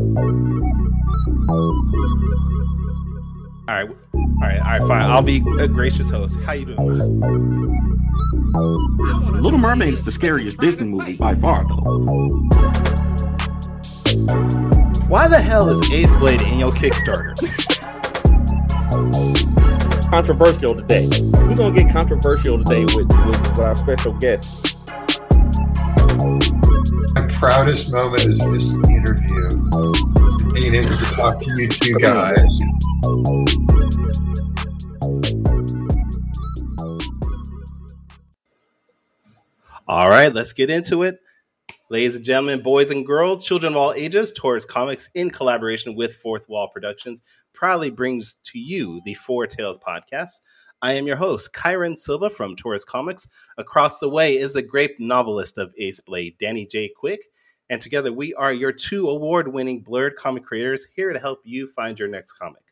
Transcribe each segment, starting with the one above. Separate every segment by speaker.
Speaker 1: All right, all right, all right, fine. I'll be a gracious host. How you doing?
Speaker 2: Little Mermaid is the scariest Disney movie by far, though.
Speaker 1: Why the hell is Ace Blade in your Kickstarter?
Speaker 2: Controversial today. We're gonna get controversial today with, with, with our special guest.
Speaker 3: My proudest moment is this interview. To talk to you two guys.
Speaker 1: All right, let's get into it. Ladies and gentlemen, boys and girls, children of all ages, Taurus Comics, in collaboration with Fourth Wall Productions, proudly brings to you the Four Tales podcast. I am your host, Kyrun Silva from Taurus Comics. Across the way is the great novelist of Ace Blade, Danny J. Quick. And together we are your two award winning blerd comic creators here to help you find your next comic.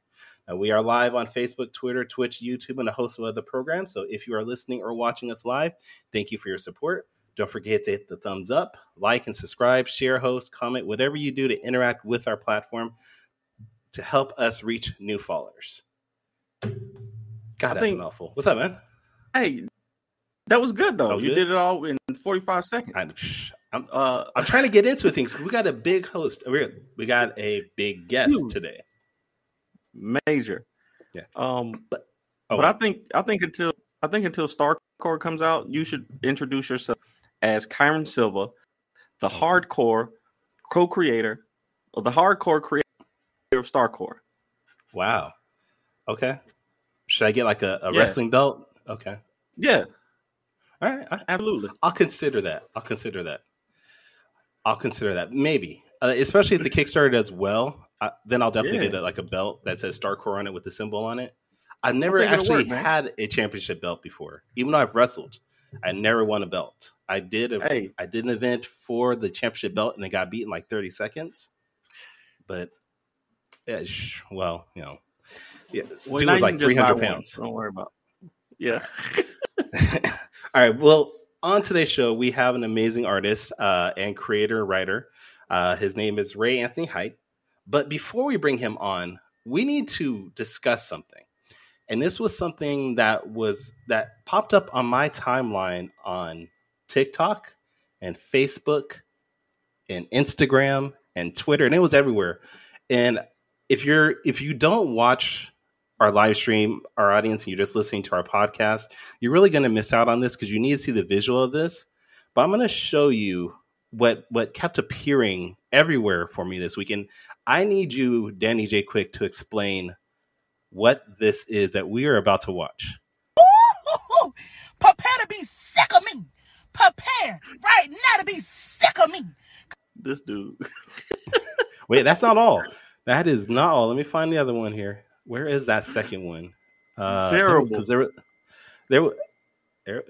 Speaker 1: Now, we are live on Facebook, Twitter, Twitch, YouTube, and a host of other programs. So if you are listening or watching us live, thank you for your support. Don't forget to hit the thumbs up, like and subscribe, share, host, comment, whatever you do to interact with our platform to help us reach new followers. God, that's
Speaker 2: think-
Speaker 1: a mouthful. What's up, man?
Speaker 2: Hey, that was good though.
Speaker 1: That was
Speaker 2: you
Speaker 1: good?
Speaker 2: did it all in 45 seconds.
Speaker 1: I, I'm,
Speaker 2: Uh,
Speaker 1: I'm trying to get into things. We got a big host. We we got a big guest
Speaker 2: Huge.
Speaker 1: today.
Speaker 2: major.
Speaker 1: Yeah.
Speaker 2: Um,
Speaker 1: Oh,
Speaker 2: but I think I think until I think until Starcore comes out, you should introduce yourself as Kyrun Silva, the hardcore co-creator or the hardcore creator of Starcore.
Speaker 1: wow. Okay. Should I get like a, a
Speaker 2: Yeah.
Speaker 1: wrestling belt? Okay.
Speaker 2: Yeah,
Speaker 1: All right. I,
Speaker 2: absolutely.
Speaker 1: I'll consider that. I'll consider that. I'll consider that. Maybe, uh, especially if the Kickstarter does well, uh, then I'll definitely
Speaker 2: Yeah.
Speaker 1: get a, like a belt that says Starcore on it with the symbol on it. I've never actually
Speaker 2: work,
Speaker 1: had a championship belt before, even though I've wrestled. I never won a belt. I did. A,
Speaker 2: Hey,
Speaker 1: I did an event for the championship belt and it got beat in like 30 seconds. But, yeah, sh- well, you know, yeah,
Speaker 2: well,
Speaker 1: dude was like
Speaker 2: can just buy
Speaker 1: 300
Speaker 2: one.
Speaker 1: pounds.
Speaker 2: Don't worry about. Yeah.
Speaker 1: All right. Well, on today's show, we have an amazing artist uh, and creator writer. Uh, his name is Ray Anthony Height. But before we bring him on, we need to discuss something. And this was something that was that popped up on my timeline on TikTok and Facebook and Instagram and Twitter, and it was everywhere. And if you're if you don't watch our live stream, our audience, and you're just listening to our podcast, you're really going to miss out on this because you need to see the visual of this. But I'm going to show you what what kept appearing everywhere for me this week, and I need you, Danny J. Quick, to explain what this is that we are about to watch.
Speaker 4: Ooh, prepare to be sick of me. Prepare right now to be sick of me.
Speaker 2: This dude.
Speaker 1: Wait, that's not all. That is not all. Let me find the other one here. Where is that second one? Uh,
Speaker 2: Terrible.
Speaker 1: Because there, were- there, were- there.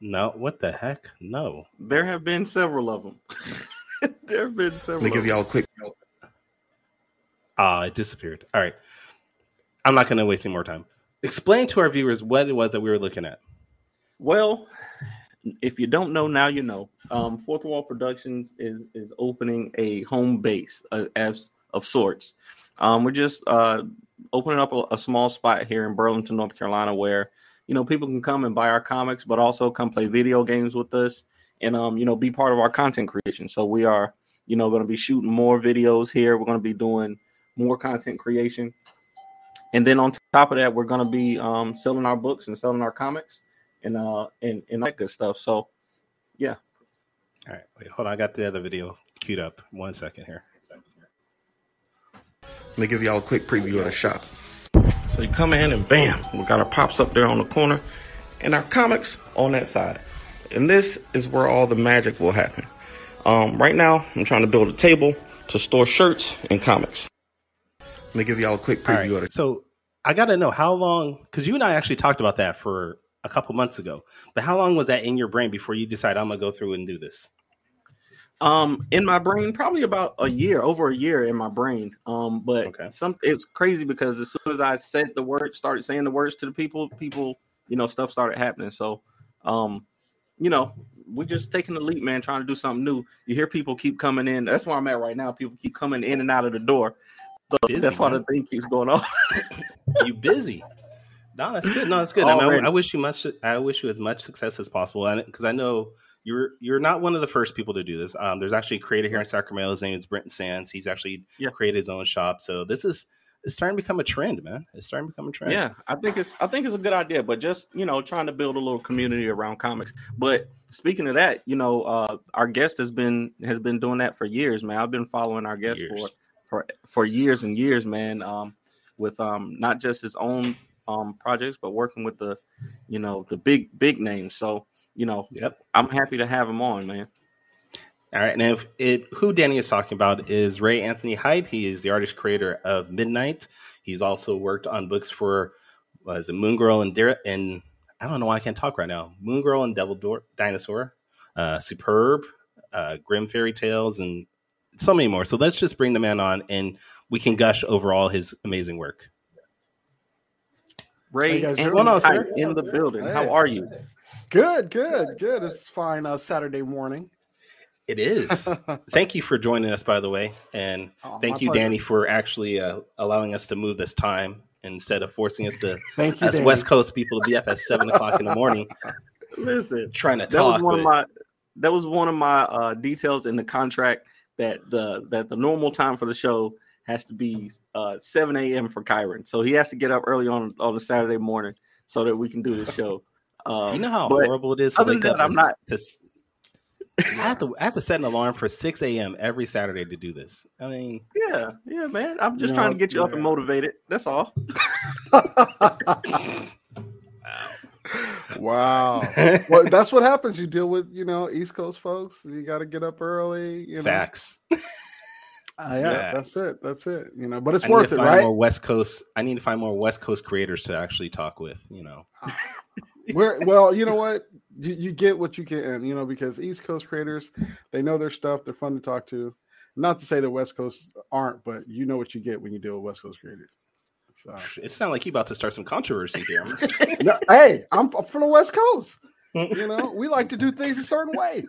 Speaker 1: No, what the heck? No.
Speaker 2: There have been several of them. there have been several.
Speaker 3: Let me give y'all a quick.
Speaker 1: Ah, it disappeared. All right. I'm not going to waste any more time. Explain to our viewers what it was that we were looking at.
Speaker 2: Well, if you don't know now, you know. Um, Fourth Wall Productions is is opening a home base uh, as of sorts. Um, we're just uh, opening up a, a small spot here in Burlington, North Carolina, where you know people can come and buy our comics, but also come play video games with us and um, you know be part of our content creation. So we are you know going to be shooting more videos here. We're going to be doing more content creation, and then on top of that, we're going to be um, selling our books and selling our comics and uh and, and that good stuff. So yeah.
Speaker 1: All right. Wait, hold on. I got the other video queued up. One second here.
Speaker 3: Let me give y'all a quick preview of the shop.
Speaker 2: So you come in and bam, we got our pops up there on the corner and our comics on that side. And this is where all the magic will happen. Um, right now, I'm trying to build a table to store shirts and comics.
Speaker 3: Let me give y'all a quick preview
Speaker 1: right.
Speaker 3: of the
Speaker 1: So I got to know how long, because you and I actually talked about that for a couple months ago. But how long was that in your brain before you decided I'm going to go through and do this?
Speaker 2: Um, in my brain, probably about a year, over a year in my brain. Um, but
Speaker 1: Okay.
Speaker 2: some it's crazy because as soon as I said the word, started saying the words to the people, people, you know, stuff started happening. So, um, you know, we're just taking the leap, man, trying to do something new. You hear people keep coming in. That's where I'm at right now. People keep coming in and out of the door. So
Speaker 1: Busy,
Speaker 2: that's why
Speaker 1: man.
Speaker 2: the thing keeps going on.
Speaker 1: you busy. No, that's good. No, that's good. I, mean, I, I wish you much. I wish you as much success as possible, because I know you're you're not one of the first people to do this. Um, there's actually a creator here in Sacramento. His name is Brenton Sands. He's actually
Speaker 2: Yeah.
Speaker 1: created his own shop. So this is it's starting to become a trend, man. It's starting to become a trend.
Speaker 2: Yeah, I think it's I think it's a good idea, but just you know, trying to build a little community around comics. But speaking of that, you know, uh, our guest has been has been doing that for years, man. I've been following our guest
Speaker 1: Years.
Speaker 2: for for for years and years, man. Um, with um not just his own um projects, but working with the you know the big big names. So you know,
Speaker 1: Yep.
Speaker 2: I'm happy to have him on, man.
Speaker 1: All right. Now, if it who Danny is talking about is Ray Anthony Height. He is the artist creator of Midnight. He's also worked on books for was it Moon Girl and Dar- and I don't know why I can't talk right now. Moon Girl and Devil Door- Dinosaur, uh, Superb, uh, Grimm Fairy Tales, and so many more. So let's just bring the man on, and we can gush over all his amazing work.
Speaker 2: Ray
Speaker 5: you guys
Speaker 1: What's going on, sir?
Speaker 2: in the building.
Speaker 5: Hey.
Speaker 2: How are you?
Speaker 5: Good, good, good. It's fine. Uh, Saturday morning.
Speaker 1: It is. thank you for joining us, by the way, and
Speaker 5: Oh,
Speaker 1: thank you,
Speaker 5: pleasure.
Speaker 1: Danny, for actually uh, allowing us to move this time instead of forcing us to
Speaker 5: Thank you,
Speaker 1: as
Speaker 5: Danny.
Speaker 1: West Coast people to be up at seven o'clock in the morning
Speaker 2: Listen,
Speaker 1: trying to
Speaker 2: that was
Speaker 1: talk.
Speaker 2: one of my that was one of my uh, details in the contract that the that the normal time for the show has to be uh, 7 a.m. for Kyrun. So he has to get up early on on a Saturday morning so that we can do the show. Um,
Speaker 1: Do you know how horrible it is to wake up?
Speaker 2: that, I'm not-
Speaker 1: s- To, s- I have to. I have to set an alarm for six a.m. every Saturday to do this. I mean,
Speaker 2: yeah, yeah, man. I'm just
Speaker 5: No,
Speaker 2: trying to get you up and motivated. That's all.
Speaker 5: wow. well, that's what happens. You deal with, you know, East Coast folks. You got to get up early. You know,
Speaker 1: facts.
Speaker 5: Uh, yeah,
Speaker 1: Facts.
Speaker 5: that's it. That's it. You know, but it's
Speaker 1: I
Speaker 5: worth it, right?
Speaker 1: more West Coast. I need to find more West Coast creators to actually talk with. You know,
Speaker 5: We're, well, you know what? You, you get what you can, you know, because East Coast creators, they know their stuff. They're fun to talk to. Not to say the West Coast aren't, but you know what you get when you deal with West Coast creators. So,
Speaker 1: it sounds like you about to start some controversy here.
Speaker 5: no, hey, I'm, I'm from the West Coast. You know, we like to do things a certain way.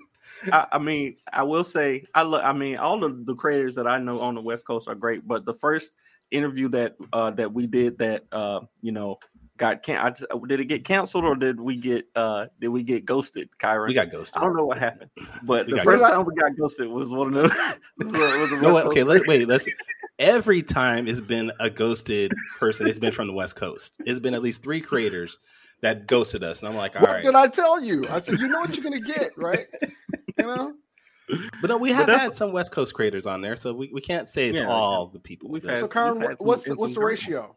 Speaker 2: I, I mean, I will say, I lo- I mean, all of the creators that I know on the West Coast are great, but the first interview that uh, that we did that uh, you know got can I just, did it get canceled or did we get uh did we get ghosted, Kyrun?
Speaker 1: we got ghosted.
Speaker 2: I don't know what happened, but
Speaker 1: We
Speaker 2: the first
Speaker 5: ghosted.
Speaker 2: time we got ghosted was one of the. was was a
Speaker 1: No,
Speaker 2: West
Speaker 1: okay, let, wait. Let's. Every time it's been a ghosted person, it's been from the West Coast. It's been at least three creators that ghosted us, and I'm like, all
Speaker 5: what
Speaker 1: right.
Speaker 5: did I tell you? I said, you know what you're gonna get, right? You know,
Speaker 1: But no, we have had some West Coast creators on there, so we, we can't say it's
Speaker 2: Yeah,
Speaker 1: all the people.
Speaker 2: We've had-
Speaker 5: so Karen,
Speaker 2: we've had
Speaker 5: what-
Speaker 2: some
Speaker 5: what's the,
Speaker 2: and
Speaker 5: what's the
Speaker 2: some great
Speaker 5: ratio?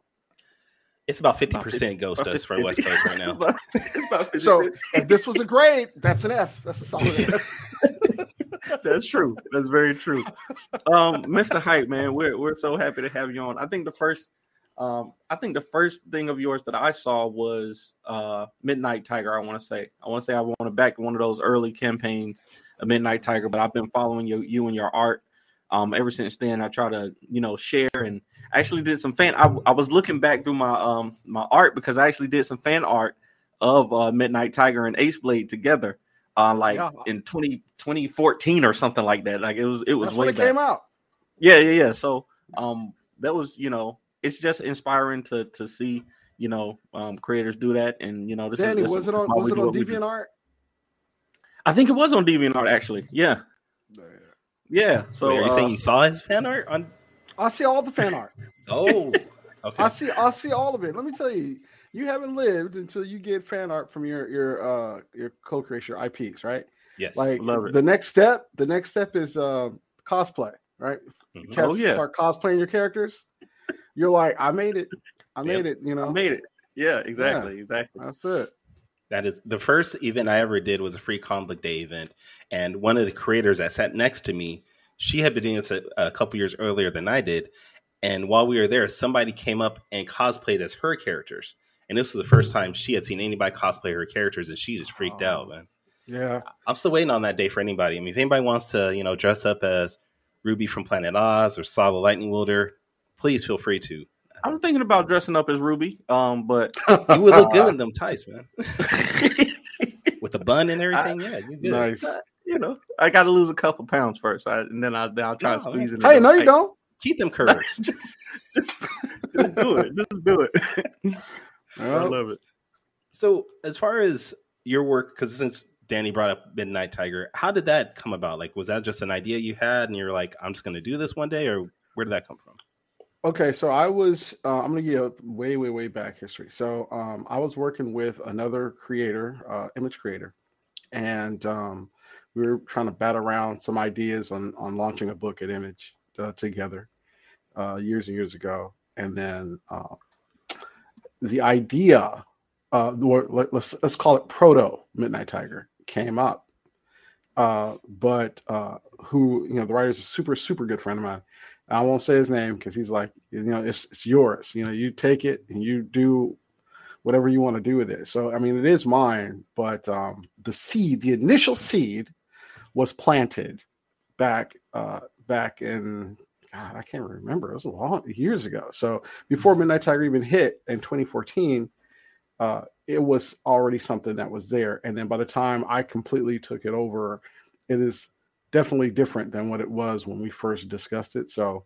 Speaker 1: it's about fifty percent ghost us for West Coast right now.
Speaker 2: It's about 50.
Speaker 5: So if this was a grade, that's an F. That's a solid F.
Speaker 2: That's true. That's very true. Um, Mr. Height, man, we're we're so happy to have you on. I think the first um I think the first thing of yours that I saw was uh Midnight Tiger, I want to say. I want to say I want to back one of those early campaigns of Midnight Tiger, but I've been following you you and your art um ever since then. I try to, you know, share and actually did some fan I, I was looking back through my um my art because I actually did some fan art of uh Midnight Tiger and Ace Blade together uh like
Speaker 5: Yeah.
Speaker 2: in 20, 2014 or something like that. Like it was it was
Speaker 5: That's
Speaker 2: way
Speaker 5: when it came out.
Speaker 2: Yeah, yeah, yeah. So um that was, you know, it's just inspiring to to see, you know, um creators do that and you know this
Speaker 5: Danny,
Speaker 2: is this
Speaker 5: was it on was it on
Speaker 2: what we do.
Speaker 5: DeviantArt?
Speaker 2: I think it was on DeviantArt actually. Yeah. Yeah. So
Speaker 1: So are you
Speaker 2: uh,
Speaker 1: saying you saw his fan art on?
Speaker 5: I see all the fan art.
Speaker 1: Oh, okay.
Speaker 5: I see I see all of it. Let me tell you, you haven't lived until you get fan art from your your uh your co-creation your IPs, right?
Speaker 1: yes.
Speaker 5: Like
Speaker 2: Love it.
Speaker 5: the next step, the next step is uh cosplay, right?
Speaker 1: Mhm.
Speaker 5: Cats
Speaker 2: Oh, yeah.
Speaker 5: start cosplaying your characters. You're like, I made it. I
Speaker 1: Yep.
Speaker 5: made it, you know.
Speaker 2: I made it. Yeah, exactly, exactly.
Speaker 5: That's it.
Speaker 1: That is the first event I ever did was a free conflict day event, and one of the creators that sat next to me, she had been doing this a, a couple years earlier than I did, and while we were there, somebody came up and cosplayed as her characters, and this was the first time she had seen anybody cosplay her characters, and she just freaked
Speaker 5: Oh.
Speaker 1: out, man.
Speaker 5: Yeah.
Speaker 1: I'm still waiting on that day for anybody. I mean, if anybody wants to, you know, dress up as Ruby from Planet Oz or Saw the Lightning Wielder, please feel free to.
Speaker 2: I was thinking about dressing up as Ruby, um, but
Speaker 1: You would look good in them tights, man, with the bun and everything. yeah, you're good.
Speaker 5: Nice.
Speaker 2: you know, I got to lose a couple pounds first, I, and then I then I'll try to squeeze it.
Speaker 5: Hey,
Speaker 2: in.
Speaker 5: no, you don't.
Speaker 1: Keep them curves.
Speaker 2: Just, just do it. Just do it. I love it.
Speaker 1: so, as far as your work, because since Danny brought up Midnight Tiger, how did that come about? Like, was that just an idea you had, and you're like, I'm just going to do this one day, or where did that come from?
Speaker 5: Okay, so I was uh, I'm gonna give a way, way, way back history. So um, I was working with another creator, uh, image creator, and um, we were trying to bat around some ideas on on launching a book at Image uh, together uh, years and years ago, and then uh, the idea, uh, let, let's let's call it proto Midnight Tiger, came up. Uh, but who you know the writer's a super super good friend of mine. I won't say his name because he's like, you know, it's it's yours. You know, you take it and you do whatever you want to do with it. So I mean, it is mine, but um, the seed, the initial seed, was planted back uh, back in God, I can't remember. It was a long years ago. So before Midnight Tiger even hit in 2014, uh, it was already something that was there. And then by the time I completely took it over, it is definitely different than what it was when we first discussed it. So,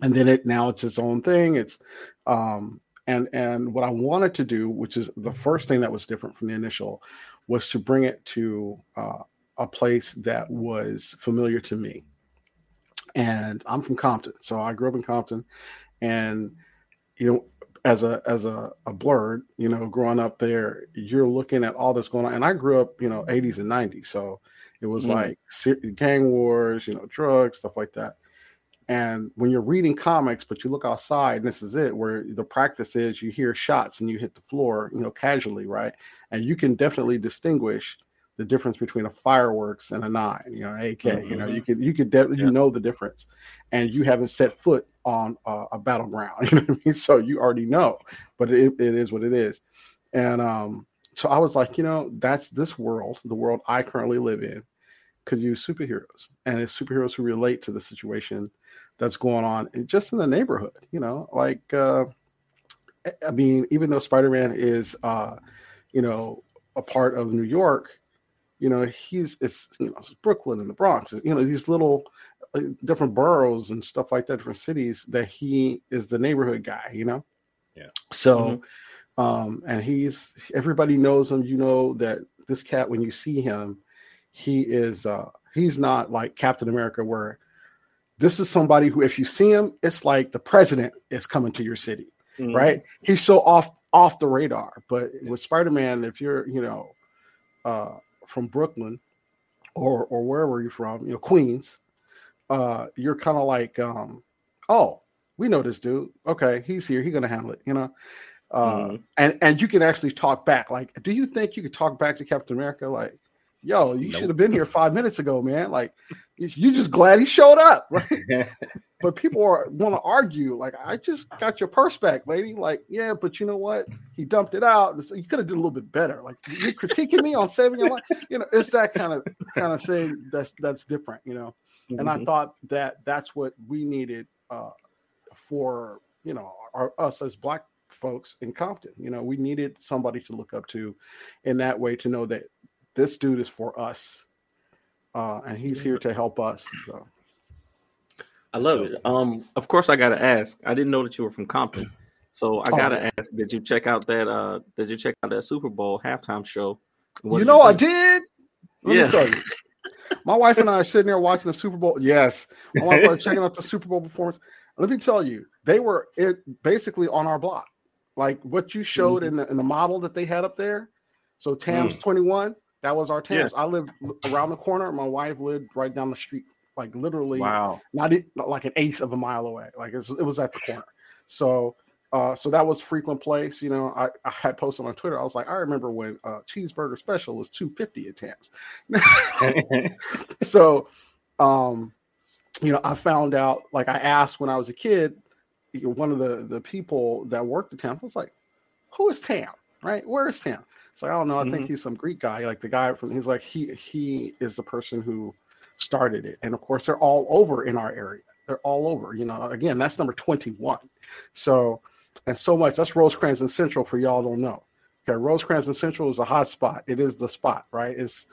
Speaker 5: and then it now it's its own thing. It's um and and what I wanted to do, which is the first thing that was different from the initial, was to bring it to uh, a place that was familiar to me. And I'm from Compton, so I grew up in Compton, and you know, as a as a, a blerd, you know, growing up there, you're looking at all this going on. And I grew up, you know, 80s and 90s, so it was
Speaker 2: Mm.
Speaker 5: like gang wars, you know, drugs, stuff like that. And when you're reading comics, but you look outside, and this is it, where the practice is you hear shots and you hit the floor, you know, casually, right? And you can definitely distinguish the difference between a fireworks and a nine, you know, AK. You know, you could you could definitely
Speaker 2: Yeah.
Speaker 5: know the difference, and you haven't set foot on uh, a battleground. You know what I mean? So you already know, but it, it is what it is. And um, so I was like, you know, that's this world, the world I currently live in, could use superheroes, and it's superheroes who relate to the situation that's going on in- just in the neighborhood. You know, like uh, I- I mean, even though Spider-Man is, uh, you know, a part of New York, you know, he's it's you know it's Brooklyn and the Bronx, you know, these little uh, different boroughs and stuff like that, different cities that he is the neighborhood guy. You know,
Speaker 1: Yeah.
Speaker 5: So, um, and he's everybody knows him. You know that this cat when you see him, he is uh he's not like Captain America where this is somebody who if you see him it's like the president is coming to your city
Speaker 2: Mhm.
Speaker 5: right? He's so off off the radar. But with spider-man if you're you know uh from brooklyn or or wherever you're from you know queens uh you're kind of like um oh we know this dude. Okay he's here. He's gonna handle it you know? Uh
Speaker 2: Mhm.
Speaker 5: and and you can actually talk back. Like do you think you could talk back to captain america? Like yo you
Speaker 1: Nope.
Speaker 5: should have been here five minutes ago man. Like you- you just glad he showed up right? But people are want to argue like i just got your purse back lady. Like yeah but you know what? He dumped it out. So you could have did a little bit better. Like you critiquing me on saving your life? You know it's that kind of kind of thing that's that's different you know? And i
Speaker 2: Mhm.
Speaker 5: thought that that's what we needed uh for you know our, us as black folks in compton. You know we needed somebody to look up to in that way to know that this dude is for us uh and he's here to help us so
Speaker 2: I love it. Um, of course, I gotta ask. I didn't know that you were from Compton, so I
Speaker 5: Oh.
Speaker 2: gotta ask. Did you check out that? Uh, did you check out that Super Bowl halftime show? What
Speaker 5: you know, I did. Let
Speaker 2: Yeah.
Speaker 5: me tell you. My wife and I are sitting there watching the Super Bowl. Yes, my wife and I are checking out the Super Bowl performance. Let me tell you, they were it basically on our block, like what you showed in the in the model that they had up there. So Tams twenty one, that was our Tams. I lived around the corner. My wife lived right down the street, like literally
Speaker 2: Wow.
Speaker 5: not, not like an eighth of a mile away. Like it was at the corner. So, uh, so that was frequent place. You know, I, I had posted on Twitter. I was like, I remember when uh, cheeseburger special was two fifty at Tams. so, um, you know, I found out. Like I asked when I was a kid, you know, one of the the people that worked at Tams. I was like, who is Tam? Right? Where is Tam? It's like I don't know. I think
Speaker 2: Mhm.
Speaker 5: he's some Greek guy. Like the guy from. He's like he he is the person who started it. And of course, they're all over in our area. They're all over. You know, again, that's number 21. So, and so much. That's Rosecrans and Central for y'all don't know. Okay, Rosecrans and Central is a hot spot. It is the spot, right? It's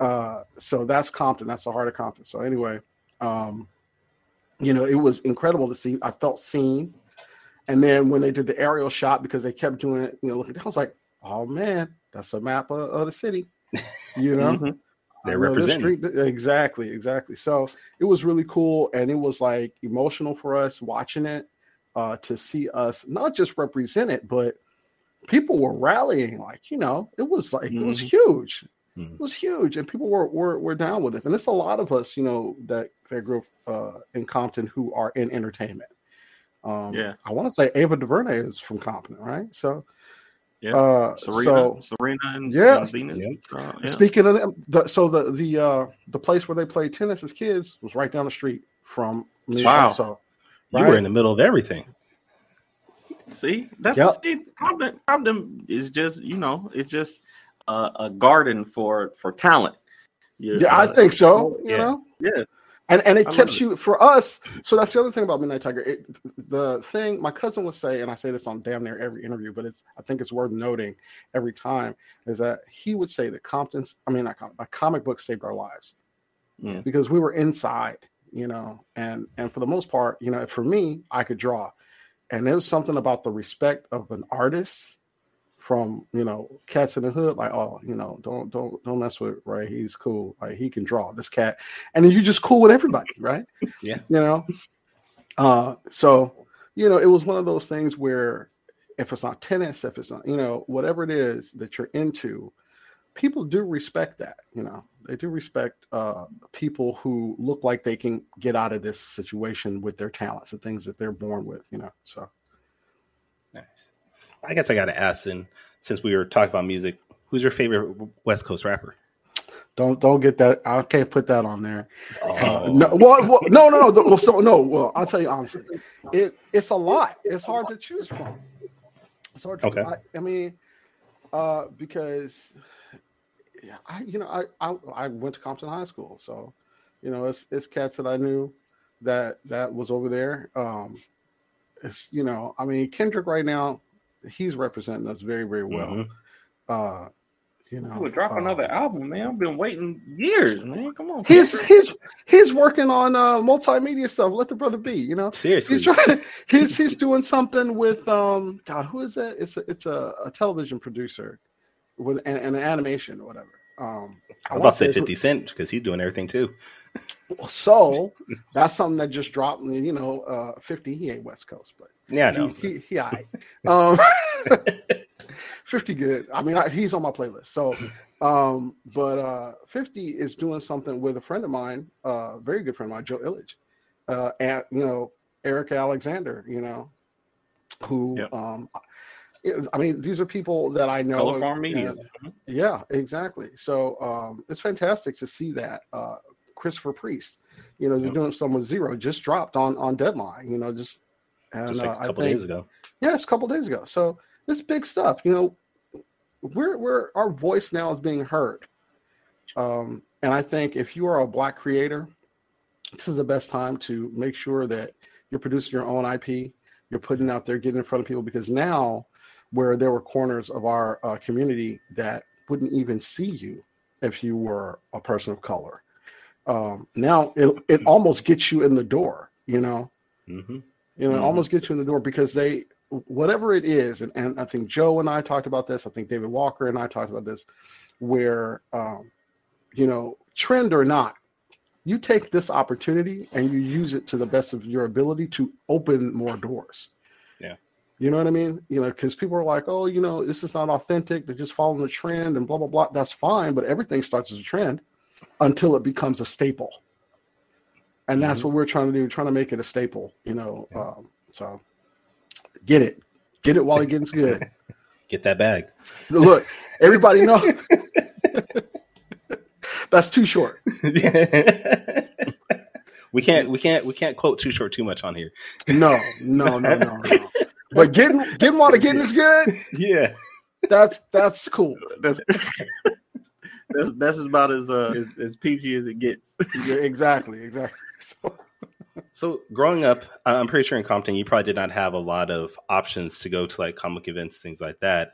Speaker 5: uh, so that's Compton. That's the heart of Compton. So anyway, um, you know, it was incredible to see. I felt seen. And then when they did the aerial shot, because they kept doing it, you know, looking down, I was like, oh man, that's a map of, of the city. You know,
Speaker 2: Mhm.
Speaker 1: They're
Speaker 5: know this street- exactly, exactly. So it was really cool, and it was like emotional for us watching it uh, to see us not just represent it, but people were rallying. Like you know, it was like it was
Speaker 2: Mhm.
Speaker 5: huge.
Speaker 1: Mhm.
Speaker 5: It was huge, and people were, were were down with it. And it's a lot of us, you know, that that grew up uh, in Compton who are in entertainment. Um,
Speaker 2: Yeah.
Speaker 5: I want to say Ava DuVernay is from Compton, right? So,
Speaker 2: Yeah.
Speaker 5: Uh,
Speaker 2: Serena,
Speaker 5: so
Speaker 2: Serena, and,
Speaker 5: Yeah.
Speaker 2: and Venus.
Speaker 1: Yeah.
Speaker 2: Uh, yeah.
Speaker 5: Speaking of them, the, so the the uh the place where they played tennis as kids was right down the street from me.
Speaker 2: Wow.
Speaker 5: Also,
Speaker 1: You were in the middle of everything.
Speaker 2: See, that's
Speaker 5: Yep.
Speaker 2: see, Compton, Compton is just you know, it's just a, a garden for for talent. You-
Speaker 5: yeah, I
Speaker 2: uh,
Speaker 5: think so. You
Speaker 1: Yeah.
Speaker 5: know,
Speaker 2: Yeah,
Speaker 5: and and it
Speaker 2: I love
Speaker 5: keeps
Speaker 2: it.
Speaker 5: you for us. So that's the other thing about Midnight Tiger. It, the thing my cousin would say, and I say this on damn near every interview, but it's I think it's worth noting every time is that he would say that Compton's, I mean, not Compton, a comic book saved our lives
Speaker 2: Yeah.
Speaker 5: because we were inside, you know, and and for the most part, you know, for me, I could draw, and there was something about the respect of an artist from you know cats in the hood like oh you know don't don't don't mess with Ray. He's cool. Like he can draw this cat. And then you just cool with everybody right?
Speaker 1: Yeah.
Speaker 5: you know? Uh so you know it was one of those things where if it's not tennis if it's not you know whatever it is that you're into people do respect that you know? They do respect uh people who look like they can get out of this situation with their talents and things that they're born with you know? So.
Speaker 1: I guess I got to ask, and since we were talking about music, who's your favorite West Coast rapper?
Speaker 5: don't don't get that i can't put that on there
Speaker 1: Oh,
Speaker 5: Uh, no, well, well, no, no, no. Well, so no. Well, I'll tell you honestly, it it's a lot. It's hard to choose from. It's hard. To,
Speaker 1: Okay.
Speaker 5: I, I mean, uh, because I, you know, I, I I went to Compton High School, so you know, it's it's cats that I knew that that was over there. Um, it's you know, I mean, Kendrick right now, he's representing us very very well.
Speaker 1: Mhm.
Speaker 5: Uh, you know,
Speaker 2: You would drop
Speaker 5: uh,
Speaker 2: another album, man. I've been waiting years, man. Come on.
Speaker 5: He's he's he's working on uh multimedia stuff. Let the brother be, you know.
Speaker 1: seriously.
Speaker 5: He's trying. He's he's doing something with um. God, who is that? It's a, it's a, a television producer with an, an animation or whatever. Um,
Speaker 1: I was
Speaker 5: wanna
Speaker 1: about to say
Speaker 5: it's-
Speaker 1: 50 Cent because he's doing everything too.
Speaker 5: So that's something that just dropped. You know, uh, fifty. He ain't West Coast, but
Speaker 1: Yeah, know.
Speaker 5: he he, he right. Um, fifty good. I mean, I, he's on my playlist. So, um, but uh, fifty is doing something with a friend of mine, uh, very good friend of mine, Joe Illidge, uh, and you know Erika Alexander. You know, who
Speaker 2: Yep.
Speaker 5: um, I mean, these are people that I know.
Speaker 2: Color Farm Media.
Speaker 5: and- yeah, exactly. So um, it's fantastic to see that. Uh, Christopher Priest, you know, they're
Speaker 1: Yep.
Speaker 5: doing some with zero, just dropped on on deadline. You know, just and
Speaker 1: Just like
Speaker 5: uh,
Speaker 1: a couple
Speaker 5: think
Speaker 1: days ago.
Speaker 5: yeah, it's a couple days ago. So it's big stuff. You know, we're we're our voice now is being heard. Um, and I think if you are a black creator, this is the best time to make sure that you're producing your own IP, you're putting out there, getting in front of people because now where there were corners of our uh, community that wouldn't even see you if you were a person of color. Um, now it it almost gets you in the door, you know.
Speaker 1: hmm
Speaker 5: You know, it
Speaker 2: Mhm.
Speaker 5: almost gets you in the door because they, whatever it is, and, and I think Joe and I talked about this. I think David Walker and I talked about this, where, um, you know, trend or not, you take this opportunity and you use it to the best of your ability to open more doors.
Speaker 1: Yeah.
Speaker 5: You know what I mean? You know, because people are like, oh, you know, this is not authentic. They're just following the trend and blah, blah, blah. That's fine. But everything starts as a trend until it becomes a staple. And that's what we're trying to do, trying to make it a staple, you know.
Speaker 1: Yeah.
Speaker 5: Um, so get it. Get it while it gets good.
Speaker 1: Get that bag.
Speaker 5: Look, everybody know that's too short.
Speaker 1: we can't we can't we can't quote too short too much on here.
Speaker 5: No, no, no, no, no. But getting getting while the getting is good,
Speaker 1: Yeah.
Speaker 5: that's that's cool.
Speaker 2: That's that's that's about as uh as, as PG as it gets.
Speaker 5: Yeah, exactly, exactly. So,
Speaker 1: So growing up, I'm pretty sure in Compton, you probably did not have a lot of options to go to like comic events, things like that.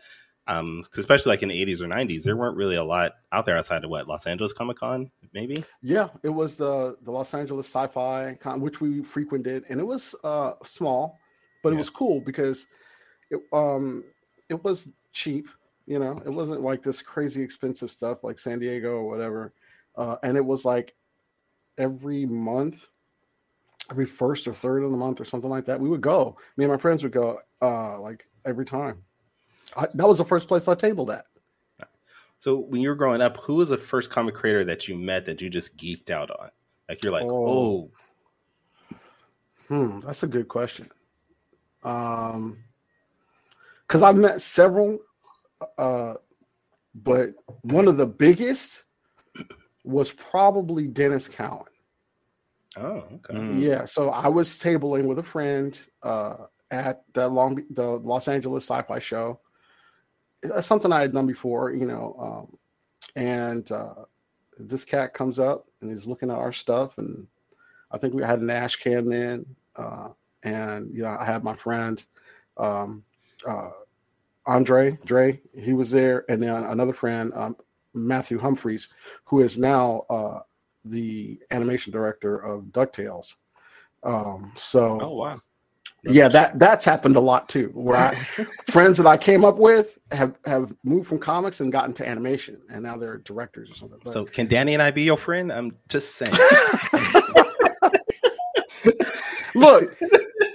Speaker 1: Um, 'cause especially like in the 80s or 90s, there weren't really a lot out there outside of what Los Angeles Comic Con, maybe.
Speaker 5: Yeah, it was the the Los Angeles Sci-Fi Con, which we frequented, and it was uh small, but it was cool because it um it was cheap. You know, it wasn't like this crazy expensive stuff like San Diego or whatever, uh, and it was like every month, every first or third of the month or something like that. We would go. Me and my friends would go uh like every time. I, that was the first place I tabled at.
Speaker 1: So when you were growing up, who was the first comic creator that you met that you just geeked out on? Like you're like,
Speaker 5: Oh.
Speaker 1: oh,
Speaker 5: Hmm, that's a good question. Um, because I've met several, uh, but one of the biggest was probably Denys Cowan.
Speaker 1: oh, okay.
Speaker 2: Mm.
Speaker 5: Yeah, so I was tabling with a friend uh, at the Long Be- the Los Angeles Sci-Fi Show. That's something I had done before, you know. Um, and uh, this cat comes up and he's looking at our stuff, and I think we had an ash can then, uh, and you know I had my friend um, uh, Andre Dre. He was there, and then another friend um, Matthew Humphreys, who is now. Uh, the animation director of DuckTales. Um, so
Speaker 2: Oh wow.
Speaker 5: yeah, that that's happened a lot too. Where I, friends that I came up with have have moved from comics and gotten to animation, and now they're directors or something. But-
Speaker 1: So can Danny and I be your friend? I'm just saying.
Speaker 5: look,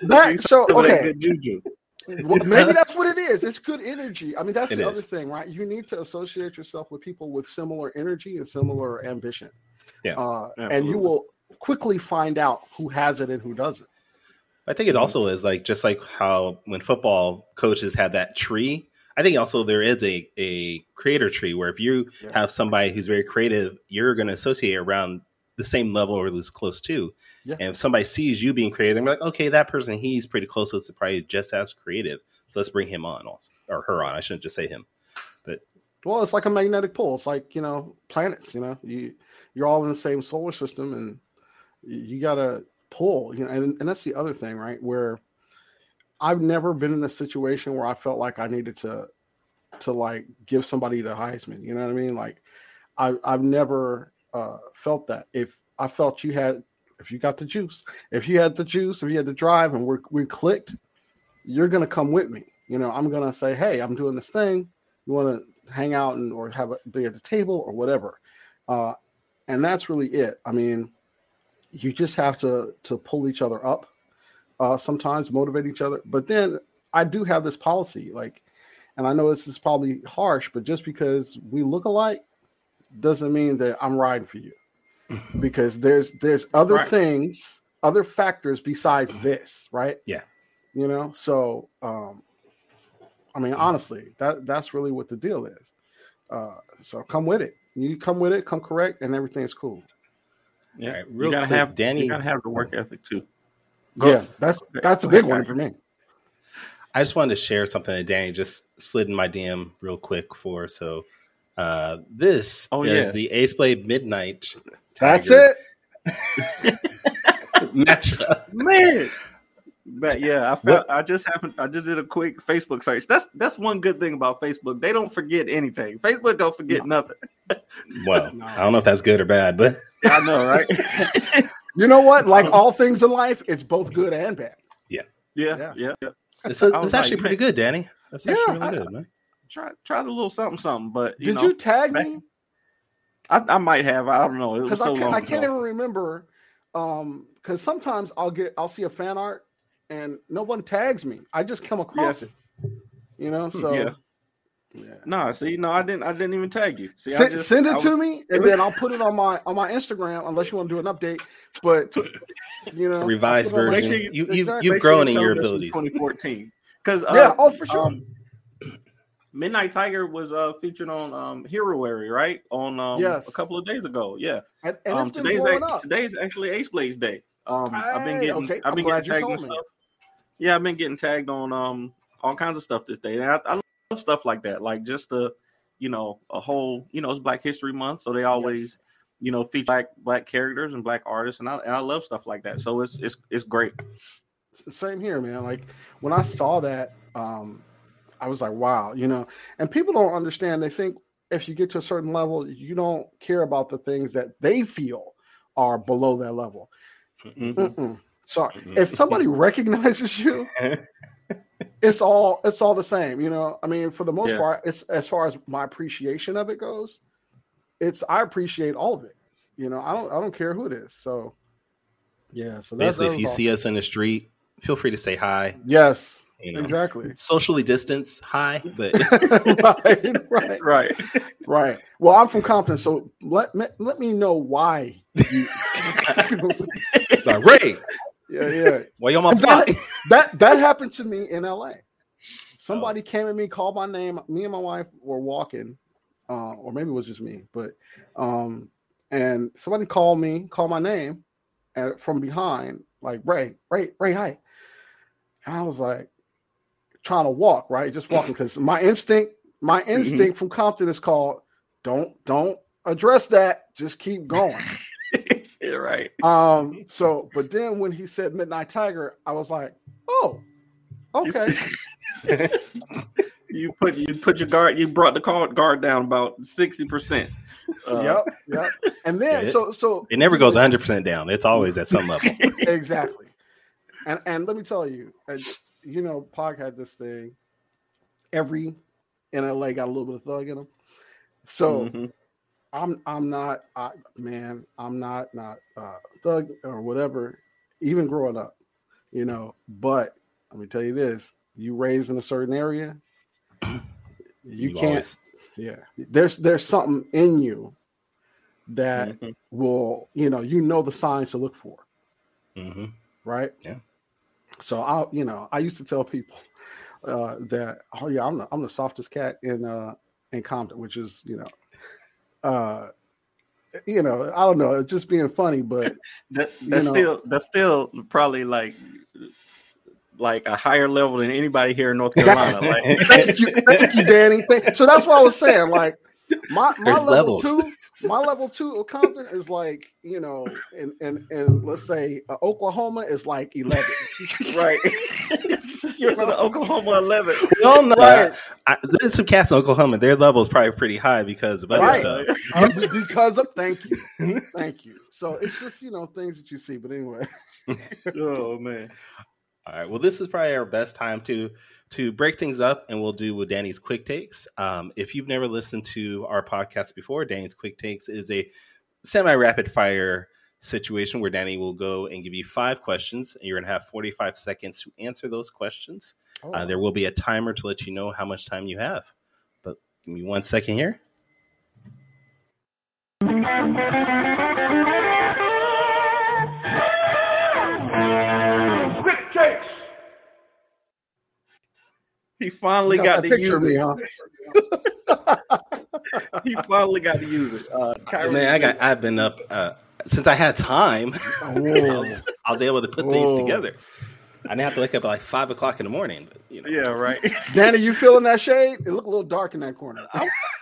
Speaker 5: that so
Speaker 2: Some of that
Speaker 5: okay.
Speaker 2: juju.
Speaker 5: Well, maybe that's what it is. It's good energy. I mean, that's
Speaker 1: It
Speaker 5: the
Speaker 1: is.
Speaker 5: other thing, right? You need to associate yourself with people with similar energy and similar ambition.
Speaker 1: Yeah,
Speaker 5: Uh, and you will quickly find out who has it and who doesn't.
Speaker 1: I think it also is like just like how when football coaches have that tree. I think also there is a a creator tree where if you
Speaker 5: Yeah.
Speaker 1: have somebody who's very creative, you're going to associate around the same level or at least close to.
Speaker 5: Yeah.
Speaker 1: And if somebody sees you being creative, they're like, okay, that person he's pretty close to us, probably just as creative. So let's bring him on also, or her on. I shouldn't just say him.
Speaker 5: But well, it's like a magnetic pull. It's like you know planets. You know, you you're all in the same solar system, and you, you gotta pull. You know, and, and that's the other thing, right? Where I've never been in a situation where I felt like I needed to to like give somebody the Heisman. You know what I mean? Like I I've never uh, felt that. If I felt you had, if you got the juice, if you had the juice, if you had the drive, and we're, we clicked, you're gonna come with me. You know, I'm gonna say, hey, I'm doing this thing. You want to hang out and or have a be at the table or whatever, uh, and that's really it. I mean, you just have to to pull each other up. Uh, sometimes motivate each other, but then I do have this policy, like, and I know this is probably harsh, but just because we look alike doesn't mean that I'm riding for you, because there's there's other
Speaker 2: Right.
Speaker 5: things, other factors besides this, right?
Speaker 1: Yeah.
Speaker 5: You know, so um, I mean, honestly, that that's really what the deal is. Uh, so come with it. You come with it, come correct, and everything's cool.
Speaker 2: Yeah,
Speaker 1: All right,
Speaker 2: you
Speaker 1: real
Speaker 2: gotta
Speaker 1: quick,
Speaker 2: have
Speaker 1: Danny-
Speaker 2: You gotta have the work ethic too. Go-
Speaker 5: yeah, that's that's a big one for me.
Speaker 1: I just wanted to share something that Danny just slid in my DM real quick for. So uh, this
Speaker 2: Oh,
Speaker 1: is
Speaker 2: yeah.
Speaker 1: the Ace Blade Midnight.
Speaker 5: That's
Speaker 1: Tiger
Speaker 5: it.
Speaker 1: matchup.
Speaker 2: man. But yeah, I felt I just happened I just did a quick Facebook search. That's that's one good thing about Facebook. They don't forget anything. Facebook don't forget nothing.
Speaker 1: Well,
Speaker 5: No.
Speaker 1: I don't know if that's good or bad, but
Speaker 2: I know, right?
Speaker 5: You know what? Like all things in life, it's both good and bad.
Speaker 2: yeah,
Speaker 5: Yeah.
Speaker 2: yeah, yeah.
Speaker 1: this is,
Speaker 2: I
Speaker 1: this
Speaker 2: was
Speaker 1: is
Speaker 2: like,
Speaker 1: actually pretty good, Danny. That's actually
Speaker 5: I-
Speaker 1: really good, man.
Speaker 2: Try tried a little something, something, but you
Speaker 5: Did
Speaker 2: know,
Speaker 5: you tag
Speaker 2: back-
Speaker 5: me?
Speaker 2: I, I might have. I don't know. It was
Speaker 5: Because
Speaker 2: so
Speaker 5: I, can't, I can't
Speaker 2: ago.
Speaker 5: even remember. Um, because sometimes I'll get I'll see a fan art and no one tags me. I just come across it. You know, so
Speaker 2: Yeah.
Speaker 5: yeah.
Speaker 2: No, see, no, I didn't. I didn't even tag you. See, I
Speaker 5: Send,
Speaker 2: just,
Speaker 5: send it
Speaker 2: I
Speaker 5: to me and then I'll put it on my on my Instagram unless you want to do an update. But you know, I'll
Speaker 1: Revised
Speaker 5: put it on my-
Speaker 2: Make
Speaker 1: version.
Speaker 2: sure
Speaker 1: You, you,
Speaker 5: Exactly.
Speaker 1: you've
Speaker 2: Make
Speaker 1: grown
Speaker 2: you
Speaker 1: in your
Speaker 2: them this was
Speaker 1: abilities.
Speaker 2: 2014. Because
Speaker 5: Yeah, oh, for sure.
Speaker 2: Um, Midnight Tiger was uh featured on um Heroary, right? On um
Speaker 5: Yes.
Speaker 2: a couple of days ago. Yeah.
Speaker 5: and, and
Speaker 2: um today's
Speaker 5: up.
Speaker 2: today's actually Ace Blade Day. Um I've been getting
Speaker 5: okay.
Speaker 2: I've been getting tagged on stuff. Yeah, I've been getting tagged on um all kinds of stuff this day. And I, I love stuff like that. Like just the you know, a whole, you know, it's Black History Month, so they always
Speaker 5: Yes.
Speaker 2: you know, feature black black characters and black artists, and I and I love stuff like that. So it's it's it's great.
Speaker 5: Same here, man. Like when I saw that, um, I was like, wow, you know. And people don't understand. They think if you get to a certain level, you don't care about the things that they feel are below that level.
Speaker 1: Mhm.
Speaker 5: Mm-mm. Sorry.
Speaker 1: Mhm.
Speaker 5: If somebody recognizes you, it's all it's all the same. You know, I mean, for the most
Speaker 2: Yeah.
Speaker 5: part, it's as far as my appreciation of it goes, it's I appreciate all of it. You know, I don't I don't care who it is. So yeah, so that's
Speaker 1: Basically, if you see us in the street, feel free to say hi.
Speaker 5: yes,
Speaker 1: You know,
Speaker 5: exactly.
Speaker 1: socially distance, hi. But
Speaker 5: right, right,
Speaker 2: Right.
Speaker 5: right. Well, I'm from Compton, so let me, let me know why. You,
Speaker 1: like, Ray,
Speaker 5: yeah, yeah.
Speaker 1: why you on my
Speaker 5: That-
Speaker 1: block?
Speaker 5: that that happened to me in LA. Somebody came at me, called my name. Me and my wife were walking, uh, or maybe it was just me, but um, and somebody called me, called my name, and from behind, like Ray, Ray, Ray, hi. And I was like, trying to walk, right, just walking because my instinct, my instinct from Compton is called, don't, don't address that, just keep going.
Speaker 2: yeah, right.
Speaker 5: Um, so, but then when he said Midnight Tiger, I was like, oh, okay.
Speaker 2: You put you put your guard. You brought the guard guard down about sixty percent. Uh,
Speaker 5: yep, yep. And then
Speaker 1: Yeah, it-
Speaker 5: so so
Speaker 1: It never goes 100 percent down. It's always at some level.
Speaker 5: exactly. And and let me tell you, and, you know, Pog had this thing. Every in LA got a little bit of thug in them. So
Speaker 2: mhm.
Speaker 5: I'm I'm not I man, I'm not not uh thug or whatever, even growing up, you know. But let me tell you this: you raised in a certain area, you, can't.
Speaker 1: always-
Speaker 5: Yeah, there's there's something in you that
Speaker 2: Mhm.
Speaker 5: will, you know, you know the signs to look for,
Speaker 1: Mhm.
Speaker 5: right?
Speaker 1: Yeah.
Speaker 5: So I, you know, I used to tell people uh, that, oh yeah, I'm the I'm the softest cat in uh in Compton, which is, you know, uh, you know, I don't know, it's just being funny, but
Speaker 2: That
Speaker 5: You
Speaker 2: that's
Speaker 5: know.
Speaker 2: still that's still probably like like a higher level than anybody here in North Carolina. like
Speaker 5: thank you, thank you, Danny. Thank, so that's what I was saying. Like my my
Speaker 1: There's
Speaker 5: level
Speaker 1: levels.
Speaker 5: two, my level two of Compton is like you know, and and and let's say uh, Oklahoma is like eleven.
Speaker 2: right. You're in Oklahoma eleven.
Speaker 1: Well, no,
Speaker 5: Right.
Speaker 1: I, there's some cats in Oklahoma. Their level is probably pretty high because of other
Speaker 5: Right.
Speaker 1: stuff.
Speaker 5: Uh, because of thank you, thank you. So it's just you know things that you see. But anyway,
Speaker 2: Oh man.
Speaker 1: All right. Well, this is probably our best time to to break things up, and we'll do with Danny's quick takes. Um, if you've never listened to our podcast before, Danny's quick takes is a semi rapid fire situation where Danny will go and give you five questions, and you're going to have 45 seconds to answer those questions.
Speaker 5: Oh,
Speaker 1: Uh, there will be a timer to let you know how much time you have. But give me one second here.
Speaker 2: He finally
Speaker 5: you
Speaker 2: got, to
Speaker 5: picture
Speaker 2: use
Speaker 5: me,
Speaker 2: it.
Speaker 5: huh?
Speaker 2: He finally got to use it. Uh, Kyrie-
Speaker 1: Man, I got I've been up uh, since I had time. I was, I was able to put
Speaker 5: Whoa.
Speaker 1: things together. I didn't have to wake up at like five o'clock in the morning. But, you know,
Speaker 2: Yeah, right.
Speaker 5: Danny, you feeling that shade? It looked a little dark in that corner.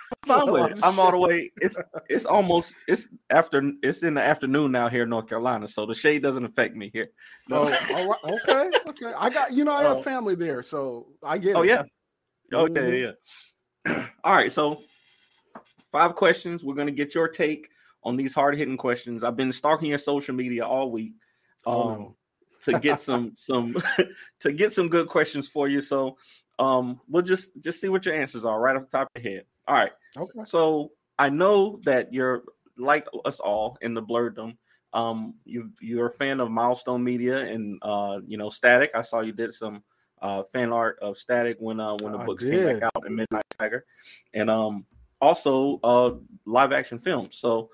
Speaker 2: fine with it. I'm all the way. It's it's almost it's after it's in the afternoon now here in North Carolina, so the shade doesn't affect me here.
Speaker 5: Oh, all right. Okay. Okay. I got you know I got
Speaker 2: Oh.
Speaker 5: family there, so I get
Speaker 2: Oh
Speaker 5: it.
Speaker 2: yeah. Oh yeah,
Speaker 5: Mhm.
Speaker 2: yeah, yeah. all right, so five questions. We're gonna get your take on these hard hitting questions. I've been stalking your social media all week.
Speaker 5: Oh,
Speaker 2: um,
Speaker 5: no.
Speaker 2: to get some some to get some good questions for you. So um we'll just just see what your answers are right off the top of your head. All right.
Speaker 5: Okay.
Speaker 2: So I know that you're like us all in the blerddom. Um, you you're a fan of Milestone Media and uh, you know Static. I saw you did some uh, fan art of Static when uh, when the
Speaker 5: I
Speaker 2: books came back out in Midnight Tiger, and um, also uh, live action films. So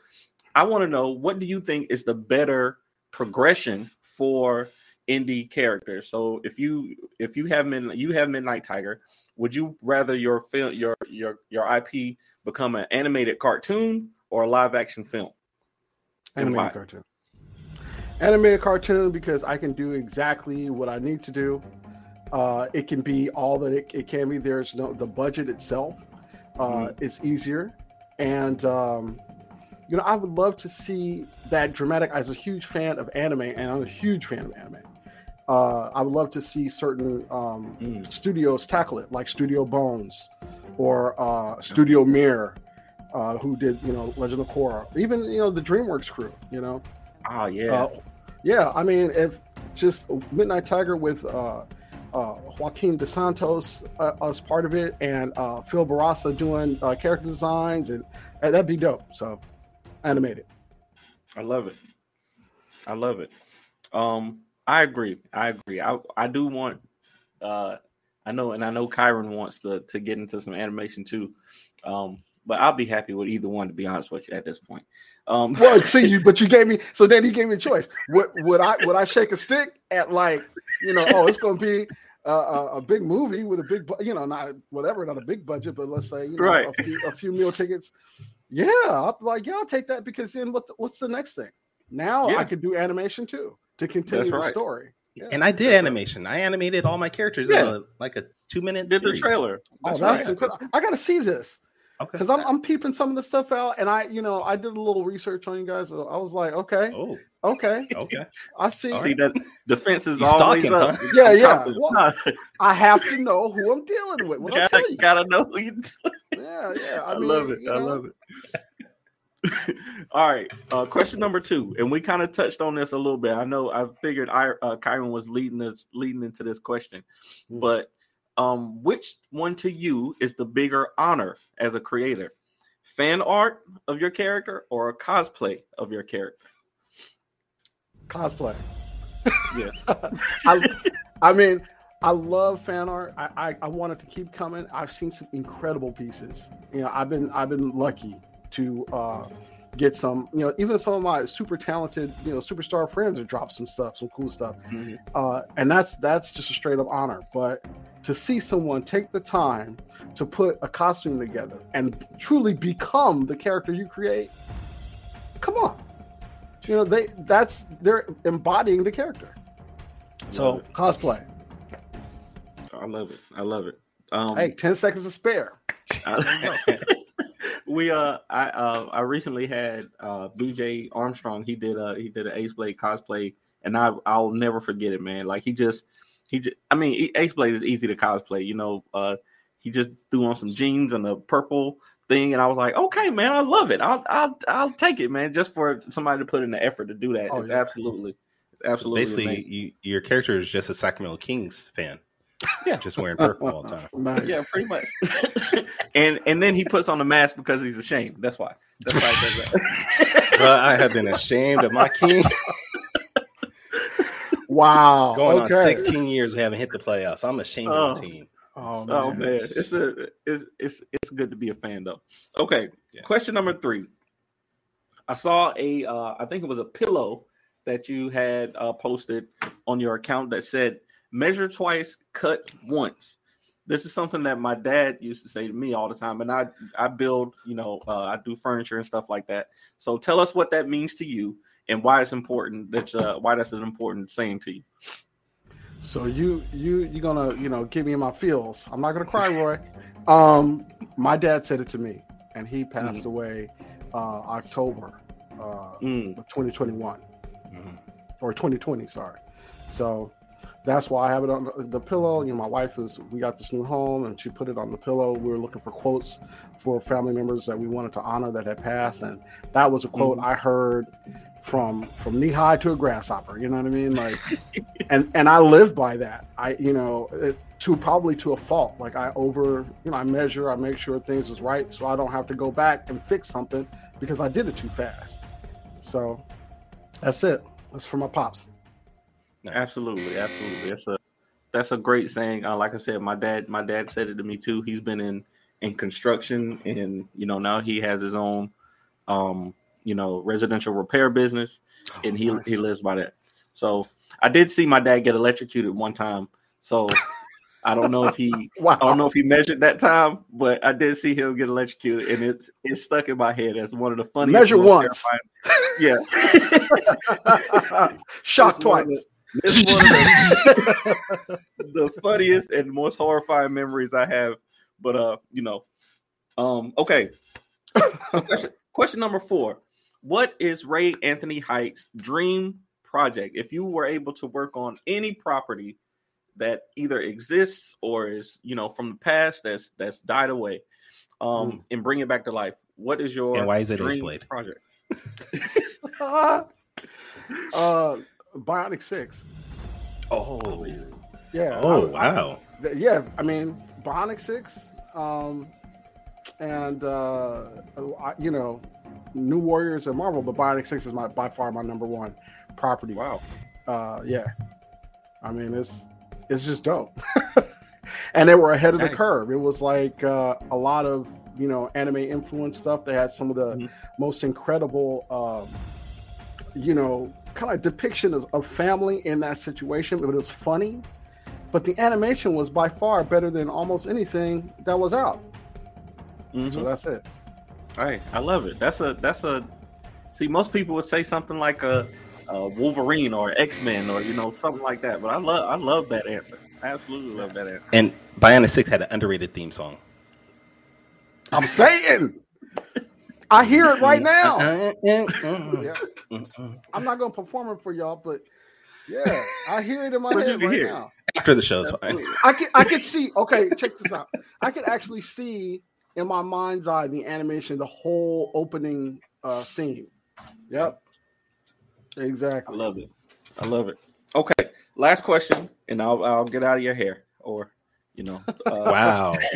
Speaker 2: I want to know what do you think is the better progression for indie characters? So if you if you have Mid- you have Midnight Tiger, would you rather your film your your your IP become an animated cartoon or a live action film?
Speaker 5: Animated cartoon. Animated cartoon because I can do exactly what I need to do. Uh, it can be all that it, it can be. There's no the budget itself. Uh,
Speaker 2: Mm-hmm.
Speaker 5: It's easier, and um, you know I would love to see that dramatic. I was a huge fan of anime, and I'm a huge fan of anime. Uh, I would love to see certain um,
Speaker 2: Mm.
Speaker 5: studios tackle it, like Studio Bones or uh, Studio Mir, uh, who did you know Legend of Korra, even you know the DreamWorks crew. You know,
Speaker 2: Oh yeah.
Speaker 5: uh, yeah. I mean, if just Midnight Tiger with uh, uh, Joaquim Dos Santos uh, as part of it, and uh, Phil Bourassa doing uh, character designs, and, and that'd be dope. So, animated.
Speaker 2: I love it. I love it. Um, I agree. I agree. I I do want. Uh, I know, and I know Kyrun wants to to get into some animation too. Um, but I'll be happy with either one to be honest with you at this point. Um,
Speaker 5: Well, see you, but you gave me so then you gave me a choice. Would would I would I shake a stick at like you know oh it's going to be a, a, a big movie with a big bu- you know not whatever not a big budget but let's say you know
Speaker 2: Right.
Speaker 5: a, few, a few meal tickets. Yeah, I'm like yeah I'll take that because then what the, what's the next thing? Now
Speaker 2: Yeah.
Speaker 5: I could do animation too to continue the
Speaker 2: right.
Speaker 5: story. Yeah.
Speaker 1: And I did animation. I animated all my characters in
Speaker 2: Yeah.
Speaker 1: a, like a two minute.
Speaker 2: did the
Speaker 1: series.
Speaker 2: trailer.
Speaker 5: Oh,
Speaker 2: That's
Speaker 5: that's
Speaker 2: right.
Speaker 5: incredible. I got to see this
Speaker 1: Okay.
Speaker 5: because I'm, I'm peeping some of the stuff out, and I, you know, I did a little research on you guys. So I was like, okay,
Speaker 1: Oh,
Speaker 5: okay,
Speaker 1: okay.
Speaker 5: I see.
Speaker 1: All
Speaker 2: See that the fence is
Speaker 1: You
Speaker 2: always
Speaker 1: stalking,
Speaker 2: up.
Speaker 1: huh?
Speaker 5: Yeah, yeah. Well. I have to know who I'm dealing with. What I tell
Speaker 2: gotta,
Speaker 5: you.
Speaker 2: gotta know who you
Speaker 5: Yeah, yeah.
Speaker 2: I,
Speaker 5: I, mean,
Speaker 2: love it. I
Speaker 5: know,
Speaker 2: love it. All right. Uh, question number two, and we kind of touched on this a little bit. I know I figured I uh, Kyrun was leading us leading into this question,
Speaker 5: Hmm.
Speaker 2: but um, which one to you is the bigger honor as a creator? Fan art of your character or a cosplay of your character?
Speaker 5: cosplay.
Speaker 2: Yeah.
Speaker 5: I, I mean, I love fan art. I, I, I want it to keep coming. I've seen some incredible pieces. You know, I've been I've been lucky to uh, get some. You know, even some of my super talented, you know, superstar friends have dropped some stuff, some cool stuff.
Speaker 2: Mhm.
Speaker 5: uh, and that's that's just a straight up honor. But to see someone take the time to put a costume together and truly become the character you create, come on, you know they that's they're embodying the character. So cosplay.
Speaker 2: I love it. I love it. Um,
Speaker 5: Hey, ten seconds to spare.
Speaker 2: we uh I uh I recently had uh BJ Armstrong. He did a he did an Ace Blade cosplay and I I'll never forget it man. Like he just he just I mean E- Ace Blade is easy to cosplay you know uh he just threw on some jeans and a purple thing and I was like okay man I love it. I'll I'll I'll take it man just for somebody to put in the effort to do that.
Speaker 5: Oh,
Speaker 2: it's
Speaker 5: yeah.
Speaker 2: absolutely it's
Speaker 1: So
Speaker 2: absolutely
Speaker 1: basically, you, your character is just a Sacramento Kings fan.
Speaker 2: Yeah.
Speaker 1: Just wearing purple all the time.
Speaker 5: Nice.
Speaker 2: yeah pretty much and and then he puts on the mask because he's ashamed that's why that's why he does that
Speaker 1: But I have been ashamed of my king.
Speaker 5: Wow.
Speaker 1: Going
Speaker 5: okay.
Speaker 1: on 16 years, we haven't hit the playoffs. I'm ashamed of
Speaker 2: Oh.
Speaker 1: the team.
Speaker 5: Oh,
Speaker 2: Oh
Speaker 5: man.
Speaker 2: man, it's a it's it's it's good to be a fan though. Okay,
Speaker 1: Yeah.
Speaker 2: question number three. I saw a uh, I think it was a pillow that you had uh, posted on your account that said "measure twice, cut once." This is something that my dad used to say to me all the time, and I I build you know uh, I do furniture and stuff like that. So tell us what that means to you and why it's important. That's uh, why that's an important saying to you.
Speaker 5: So you you you're gonna you know give me my feels. I'm not gonna cry, Roy. Um, my dad said it to me, and he passed
Speaker 2: Mhm.
Speaker 5: away uh, October uh,
Speaker 2: Mm,
Speaker 5: of 2021
Speaker 1: Mhm.
Speaker 5: or 2020. Sorry. So that's why I have it on the- pillow. You know, my wife is. We got this new home, and she put it on the pillow. We were looking for quotes for family members that we wanted to honor that had passed, and that was a quote mm-hmm. I heard from from knee high to a grasshopper. You know what I mean? Like, and and I live by that. I you know it, to probably to a fault. Like I over you know I measure. I make sure things is right, so I don't have to go back and fix something because I did it too fast. So that's it. That's for my pops.
Speaker 2: Absolutely, absolutely. That's a that's a great saying. Uh, like I said, my dad my dad said it to me too. He's been in in construction, and you know now he has his own um you know residential repair business, and he
Speaker 5: Oh, nice.
Speaker 2: he lives by that. So I did see my dad get electrocuted one time. So I don't know if he
Speaker 5: Wow.
Speaker 2: I don't know if he measured that time, but I did see him get electrocuted, and it's it's stuck in my head as one of the funniest.
Speaker 5: Measure once.
Speaker 2: terrifying- Yeah.
Speaker 5: Shock
Speaker 2: It's
Speaker 5: twice.
Speaker 2: the- It's one of the, the funniest and most horrifying memories I have. But uh, you know, um, okay. question, question number four: What is Ray Anthony Heights' dream project, if you were able to work on any property that either exists or is you know from the past that's that's died away, um,
Speaker 5: Mm.
Speaker 2: and bring it back to life, what is your
Speaker 1: And why is it
Speaker 2: dream
Speaker 1: Ace-Blade?
Speaker 2: project?
Speaker 5: uh, Bionic Six.
Speaker 1: Oh,
Speaker 5: Yeah.
Speaker 1: oh
Speaker 5: I- I-
Speaker 1: wow.
Speaker 5: th- yeah, I mean Bionic Six, um, and uh, I, you know, New Warriors and Marvel, but Bionic Six is my by far my number one property.
Speaker 2: Wow.
Speaker 5: Uh, yeah, I mean it's it's just dope, and they were ahead of the curve. It was like uh, a lot of you know anime influence stuff. They had some of the
Speaker 2: Mhm.
Speaker 5: most incredible, um, you know, kind of depiction of, of family in that situation, but it was funny. But the animation was by far better than almost anything that was out.
Speaker 2: Mhm.
Speaker 5: So that's it.
Speaker 2: Hey, I love it. That's a that's a. See, most people would say something like a, a Wolverine or X Men or you know something like that. But I love I love that answer. I absolutely love that answer.
Speaker 1: And Bionic Six had an underrated theme song.
Speaker 5: I'm saying. I hear it right now. Yeah.
Speaker 1: Yeah.
Speaker 5: I'm not gonna perform it for y'all, but yeah, I hear it in my
Speaker 2: But
Speaker 5: head right
Speaker 2: hear
Speaker 5: now.
Speaker 1: After the show's fine.
Speaker 5: I can I can see. Okay, check this out. I can actually see in my mind's eye the animation, the whole opening uh theme. Yep. Exactly.
Speaker 2: I love it. I love it. Okay, last question, and I'll I'll get out of your hair, or you know. Uh,
Speaker 1: Wow.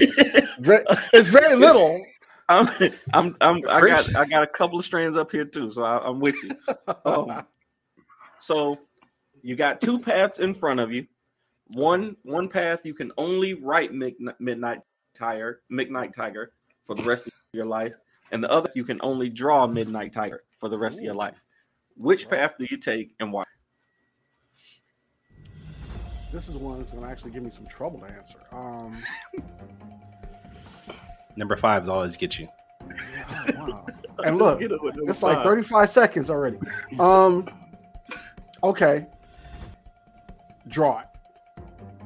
Speaker 5: It's very little.
Speaker 2: I'm I'm, I'm I got I got a couple of strands up here too, so I, I'm with you. Um, so you got two paths in front of you. One one path you can only write Midnight Tiger, Midnight Tiger for the rest of your life, and the other you can only draw Midnight Tiger for the rest of your life. Which path do you take and why?
Speaker 5: This is one that's gonna actually give me some trouble to answer. Um
Speaker 1: Number fives always get you.
Speaker 5: oh, wow. And look,
Speaker 2: Get it with number
Speaker 5: It's like 35 seconds already. Um okay. Draw it.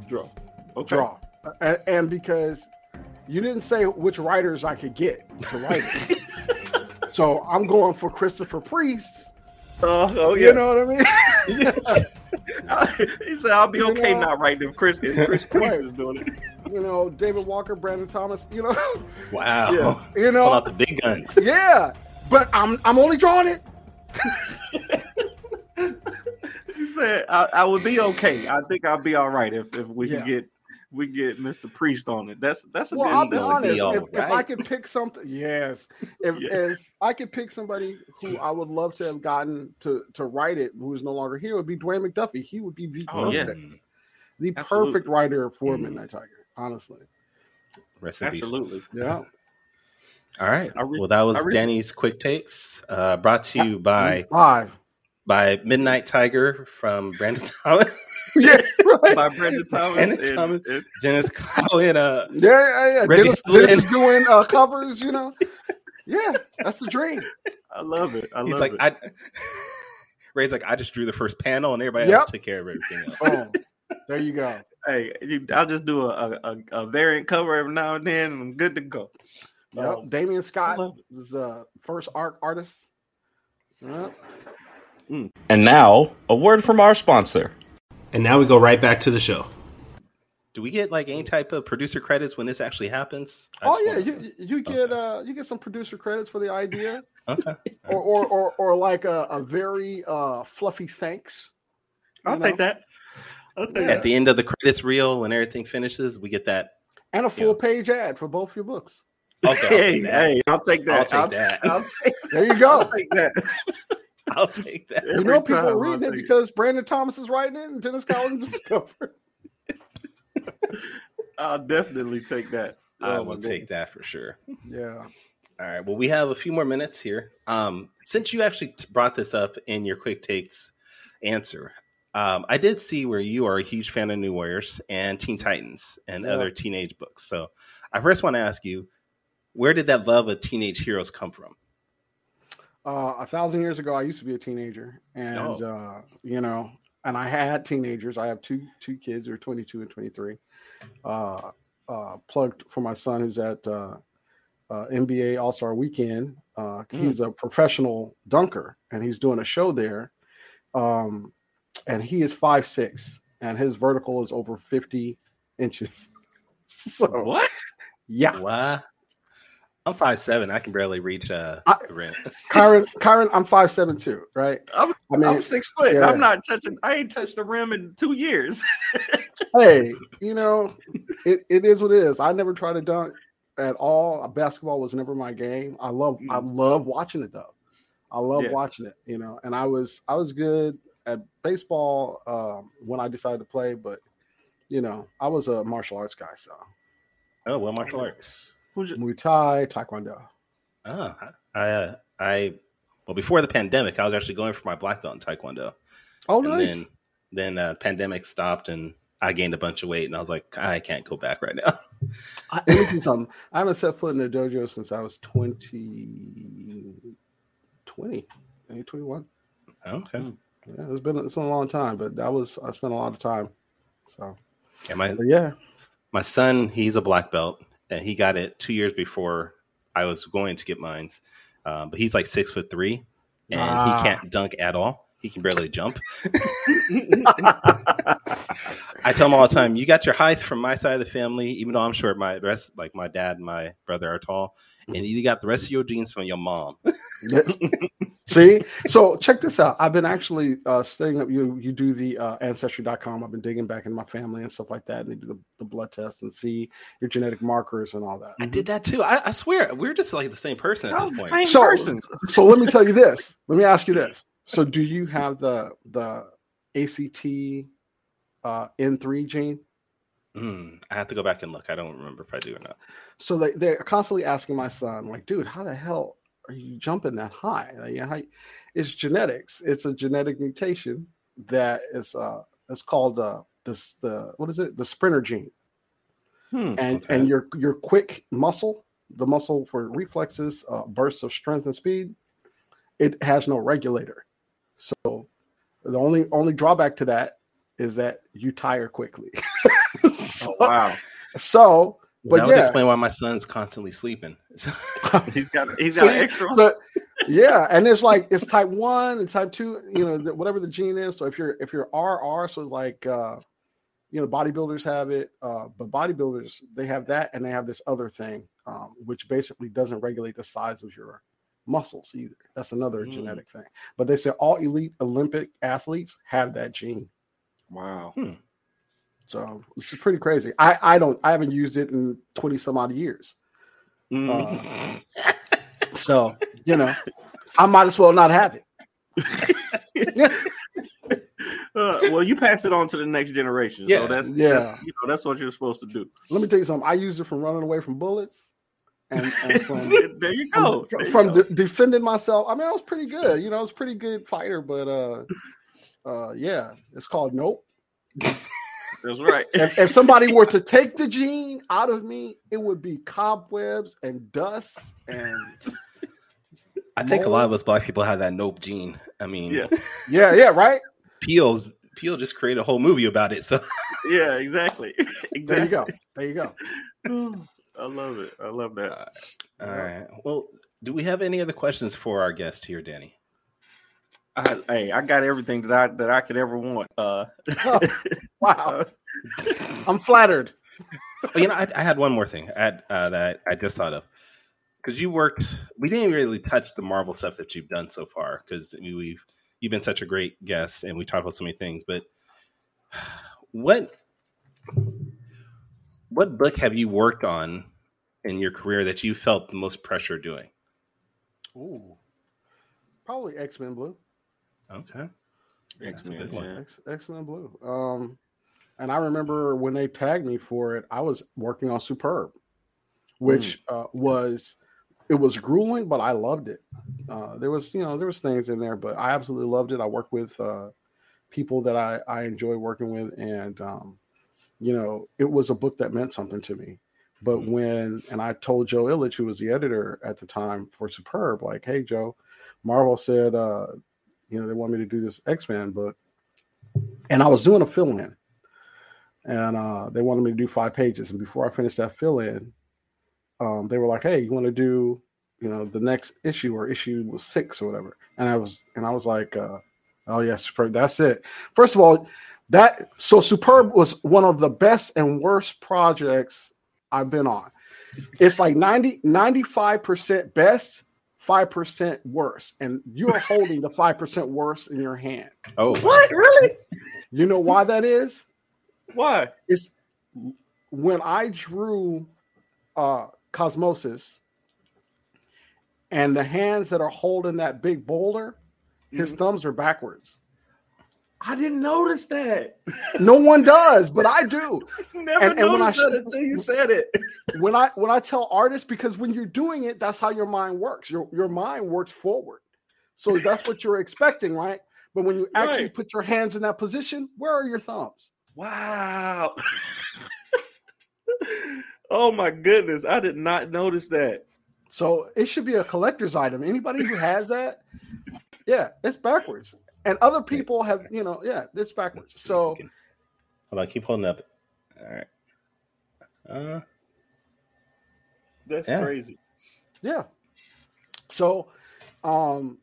Speaker 2: draw. Okay.
Speaker 5: Draw. And, and because you didn't say which writers I could get to write it. so I'm going for Christopher Priest.
Speaker 2: Uh, oh yeah.
Speaker 5: You know what I mean?
Speaker 2: he said, "I'll be
Speaker 5: You
Speaker 2: okay
Speaker 5: know-
Speaker 2: not writing if Chris if Chris Priest
Speaker 5: Right.
Speaker 2: is doing it."
Speaker 5: you know, David Walker, Brandon Thomas, you know,
Speaker 1: Wow.
Speaker 2: Yeah.
Speaker 5: you
Speaker 1: Pull
Speaker 5: know,
Speaker 1: out the big guns.
Speaker 5: yeah. But I'm I'm only drawing it.
Speaker 2: He said, I, "I would be okay. I think I'll be all right if, if we
Speaker 5: Yeah.
Speaker 2: can get we get Mr. Priest on it. That's that's a
Speaker 5: Well,
Speaker 2: good.
Speaker 5: I'll be honest.
Speaker 1: be all
Speaker 5: If, if I could pick something, yes. If
Speaker 2: Yeah.
Speaker 5: if I could pick somebody who I would love to have gotten to to write it, who is no longer here, would be Dwayne McDuffie. He would be the
Speaker 2: Oh, yeah.
Speaker 5: perfect, the
Speaker 2: Absolutely.
Speaker 5: perfect writer for
Speaker 1: Mhm.
Speaker 5: Midnight Tiger. Honestly,
Speaker 1: Rest.
Speaker 2: Absolutely.
Speaker 5: yeah.
Speaker 1: All right.
Speaker 2: Re-
Speaker 1: Well, that was
Speaker 2: I re-
Speaker 1: Danny's quick takes, uh, brought to you by
Speaker 5: Five.
Speaker 1: by Midnight Tiger from Brandon Thomas,
Speaker 5: yeah, right.
Speaker 2: By Brandon Thomas.
Speaker 1: Brandon
Speaker 2: and-
Speaker 1: Thomas.
Speaker 2: and-
Speaker 1: Denys Cowan. Uh,
Speaker 5: Yeah, yeah, yeah.
Speaker 1: Reggie Denys,
Speaker 5: Denys is doing uh, covers. You know, yeah, that's the dream.
Speaker 2: I love it. I
Speaker 1: he's
Speaker 2: love
Speaker 1: like,
Speaker 2: it.
Speaker 1: I. Ray's like, I just drew the first panel, and everybody
Speaker 5: Yep.
Speaker 1: else took care of everything else.
Speaker 5: Boom. there you go.
Speaker 2: hey, you, I'll just do a, a, a, a variant cover every now and then, and I'm good to go.
Speaker 5: Yep.
Speaker 2: Um, Damion
Speaker 5: Scott
Speaker 2: love
Speaker 5: is uh, first art artist. Yep.
Speaker 6: And now, a word from our sponsor.
Speaker 7: And now we go right back to the show.
Speaker 1: Do we get like any type of producer credits when this actually happens? I
Speaker 5: Oh yeah,
Speaker 1: wanna-
Speaker 5: you you get uh you get some producer credits for the idea,
Speaker 1: okay.
Speaker 5: or or or, or like a, a very uh fluffy thanks.
Speaker 2: I'll
Speaker 5: know,
Speaker 2: take that. I'll take
Speaker 5: Yeah.
Speaker 1: At the end of the credits reel, when everything finishes, we get that.
Speaker 5: and a full page ad for both your books.
Speaker 1: Okay, I'll
Speaker 2: hey,
Speaker 1: take that.
Speaker 2: hey, I'll take that.
Speaker 1: I'll take that.
Speaker 2: I'll take,
Speaker 5: There you
Speaker 2: I'll
Speaker 5: go.
Speaker 2: take that.
Speaker 1: I'll take that.
Speaker 5: you
Speaker 2: Every
Speaker 5: know people
Speaker 2: time,
Speaker 5: are
Speaker 2: I'll
Speaker 5: reading it
Speaker 2: take
Speaker 5: because Brandon Thomas is writing it and Denys Cowan is cover.
Speaker 2: I'll definitely take that.
Speaker 1: I
Speaker 2: Oh,
Speaker 1: will
Speaker 2: my
Speaker 1: take that for sure.
Speaker 5: Yeah.
Speaker 1: All right. Well, we have a few more minutes here. Um, since you actually brought this up in your quick takes answer, um, I did see where you are a huge fan of New Warriors and Teen Titans and
Speaker 5: Yeah.
Speaker 1: other teenage books. So I first want to ask you, where did that love of teenage heroes come from?
Speaker 5: Uh, a thousand years ago, I used to be a teenager, and
Speaker 1: Oh.
Speaker 5: uh, you know, and I had teenagers. I have two two kids, who are twenty two and twenty three. Uh, uh, plugged for my son who's at uh, uh, NBA All Star Weekend. Uh, He's a professional dunker, and he's doing a show there. Um, and he is five six, and his vertical is over fifty inches. So
Speaker 2: What?
Speaker 5: yeah,
Speaker 1: Why? I'm five seven. I can barely reach uh,
Speaker 5: I-
Speaker 1: the rim.
Speaker 5: Kyrun, Kyrun, I'm five seven too, right?
Speaker 2: I'm,
Speaker 5: I mean,
Speaker 2: I'm six foot.
Speaker 5: yeah.
Speaker 2: I'm not touching. I ain't touched the rim in two years.
Speaker 5: hey, you know, it, it is what it is. I never tried to dunk at all. Basketball was never my game. I love I love watching it though. I love
Speaker 2: Yeah.
Speaker 5: watching it, you know. And I was I was good at baseball um, when I decided to play, but you know, I was a martial arts guy, so
Speaker 1: Oh, well, martial arts.
Speaker 2: Who's your,
Speaker 5: Muay Thai, Taekwondo.
Speaker 1: Oh, I, uh, I, well, before the pandemic, I was actually going for my black belt in Taekwondo.
Speaker 5: Oh,
Speaker 1: and
Speaker 5: nice.
Speaker 1: then, then uh, pandemic stopped and I gained a bunch of weight and I was like, I can't go back right now.
Speaker 5: I, let me tell you something. I haven't set foot in a dojo since I was 20, 20, 21.
Speaker 1: okay.
Speaker 5: Yeah, it's been it's been a long time, but that was I spent a lot of time. So
Speaker 1: Yeah, my,
Speaker 5: but yeah,
Speaker 1: my son, he's a black belt and he got it two years before I was going to get mine. Um, but he's like six foot three and
Speaker 5: Ah.
Speaker 1: he can't dunk at all. He can barely jump. I tell him all the time, you got your height from my side of the family, even though I'm short. My rest, like my dad and my brother are tall, and you got the rest of your genes from your mom.
Speaker 5: Yes. See, so check this out. I've been actually uh, studying up. You you do the uh, ancestry.com. I've been digging back in my family and stuff like that, and they do the, the blood test and see your genetic markers and all that.
Speaker 1: I did that too. I, I swear, we're just like the same person at this point.
Speaker 2: Same
Speaker 5: So-
Speaker 2: person.
Speaker 5: So let me tell you this. Let me ask you this. So do you have the the ACT uh, N3 gene?
Speaker 1: Mm, I have to go back and look. I don't remember if I do or not.
Speaker 5: So they, they're constantly asking my son, like, dude, how the hell are you jumping that high? Like, yeah, how, it's genetics. It's a genetic mutation that is uh it's called uh this the what is it? The sprinter gene.
Speaker 2: Hmm.
Speaker 5: And
Speaker 1: Okay.
Speaker 5: and your your quick muscle, the muscle for reflexes, uh, bursts of strength and speed, it has no regulator. So the only only drawback to that is that you tire quickly. so,
Speaker 2: Oh, wow.
Speaker 5: so
Speaker 1: that
Speaker 5: but
Speaker 1: would
Speaker 5: yeah,
Speaker 1: explain why my son's constantly sleeping.
Speaker 2: He's got he's got
Speaker 5: See,
Speaker 2: extra.
Speaker 5: but yeah, and it's like it's type one and type two, you know, the, whatever the gene is. So if you're if you're RR, so it's like uh you know, bodybuilders have it, uh, but bodybuilders they have that and they have this other thing, um, which basically doesn't regulate the size of your muscles either. That's another
Speaker 2: Mm.
Speaker 5: genetic thing. But they say all elite Olympic athletes have that gene.
Speaker 2: Wow.
Speaker 5: So this is pretty crazy. I I don't I haven't used it in 20 some odd years.
Speaker 2: Mm.
Speaker 5: Uh, so you know, I might as well not have it.
Speaker 2: Uh, well, you pass it on to the next generation.
Speaker 1: Yeah.
Speaker 2: So that's
Speaker 5: Yeah.
Speaker 2: that's, you know that's what you're supposed to do.
Speaker 5: Let me tell you something. I used it from running away from bullets, and, and from
Speaker 2: there you go.
Speaker 5: from,
Speaker 2: There you
Speaker 5: from
Speaker 2: go.
Speaker 5: de- defending myself. I mean, I was pretty good. You know, I was a pretty good fighter, but uh, uh, yeah, it's called nope.
Speaker 2: That's right.
Speaker 5: If, if somebody were to take the gene out of me, it would be cobwebs and dust and
Speaker 1: I think a lot of us black people have that nope gene. I mean,
Speaker 2: Yeah.
Speaker 5: yeah, yeah, right.
Speaker 1: Peele's Peele just created a whole movie about it. So
Speaker 2: Yeah, exactly. exactly.
Speaker 5: There you go. There you go.
Speaker 2: I love it. I love that.
Speaker 1: all right. Well, do we have any other questions for our guest here, Danny?
Speaker 2: I, hey, I got everything that I that I could ever want. Uh,
Speaker 5: Wow, I'm flattered.
Speaker 1: Oh, you know, I, I had one more thing at, uh, that I just thought of because you worked. We didn't really touch the Marvel stuff that you've done so far because we've you've been such a great guest and we talked about so many things. But what what book have you worked on in your career that you felt the most pressure doing?
Speaker 5: Ooh, probably X Men Blue.
Speaker 1: Okay, That's a
Speaker 2: X-Men,
Speaker 1: good one.
Speaker 5: X, X-Men Blue. Um, and I remember when they tagged me for it, I was working on Superb, which uh, was it was grueling, but I loved it. Uh, there was you know there was things in there, but I absolutely loved it. I worked with uh, people that I I enjoy working with, and um, you know it was a book that meant something to me. But when and I told Joe Illidge, who was the editor at the time for Superb, like, hey Joe, Marvel said, uh, you know, they want me to do this X Men book, and I was doing a fill in, and uh, they wanted me to do five pages. And before I finished that fill in, um, they were like, "Hey, you want to do, you know, the next issue or issue was six or whatever?" And I was, and I was like, uh, Oh yeah, superb. That's it. First of all, that so superb was one of the best and worst projects I've been on. It's like 90 95% best, 5% worse. And you're holding the 5% worse in your hand.
Speaker 1: Oh,
Speaker 2: What? Really?
Speaker 5: You know why that is?
Speaker 2: Why?
Speaker 5: It's when I drew uh Cosmosis and the hands that are holding that big boulder, his
Speaker 2: Mhm.
Speaker 5: thumbs are backwards.
Speaker 2: I didn't notice that.
Speaker 5: No one does, but I do.
Speaker 2: Never
Speaker 5: And- and when
Speaker 2: noticed
Speaker 5: I
Speaker 2: that until you said it.
Speaker 5: when I when I tell artists because when you're doing it, that's how your mind works. Your your mind works forward. So that's what you're expecting, right? But when you actually
Speaker 2: Right.
Speaker 5: put your hands in that position, where are your thumbs?
Speaker 2: Wow. oh my goodness. I did not notice that.
Speaker 5: So it should be a collector's item. Anybody who has that, yeah, it's backwards. And other people have, you know, yeah, it's backwards. So
Speaker 1: hold on, keep holding up. All right. Uh,
Speaker 2: That's
Speaker 1: Yeah.
Speaker 2: crazy.
Speaker 5: Yeah. So, um,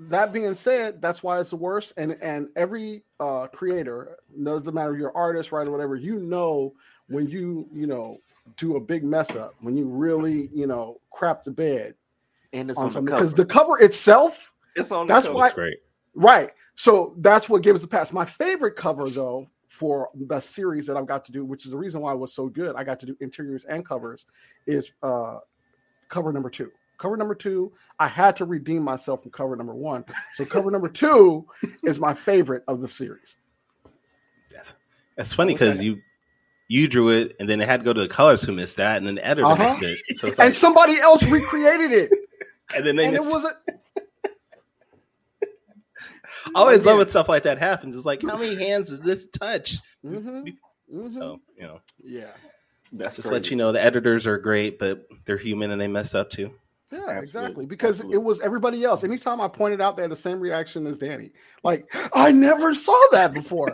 Speaker 5: that being said, that's why it's the worst. And and every uh creator doesn't matter if you're artist, writer, whatever. You know when you you know do a big mess up, when you really you know crap the bed
Speaker 2: And it's
Speaker 5: on
Speaker 2: on, the
Speaker 5: something
Speaker 2: cover.
Speaker 5: because the cover itself,
Speaker 2: it's on the
Speaker 5: that's
Speaker 2: cover.
Speaker 5: why-
Speaker 1: that's great.
Speaker 5: Right? So that's what gives the pass. My favorite cover though for the series that I've got to do, which is the reason why it was so good, I got to do interiors and covers, is uh cover number two. Cover number two, I had to redeem myself from cover number one. So cover number two is my favorite of the series.
Speaker 1: That's funny because
Speaker 5: had-
Speaker 1: you you drew it, and then it had to go to the colors who missed that, and then the editor
Speaker 5: Uh-huh.
Speaker 1: missed it. So it's like,
Speaker 5: And somebody else recreated it.
Speaker 1: and then they
Speaker 5: and it was a
Speaker 1: I always love when stuff like that happens. It's like, how many hands does this touch?
Speaker 5: Mhm, mhm.
Speaker 1: So you know,
Speaker 5: yeah.
Speaker 2: That's
Speaker 1: just let you know the editors are great, but they're human and they mess up too.
Speaker 5: Yeah,
Speaker 2: Absolutely,
Speaker 5: exactly. Because
Speaker 2: absolutely.
Speaker 5: it was everybody else. Anytime I pointed out, they had the same reaction as Danny. Like, I never saw that before.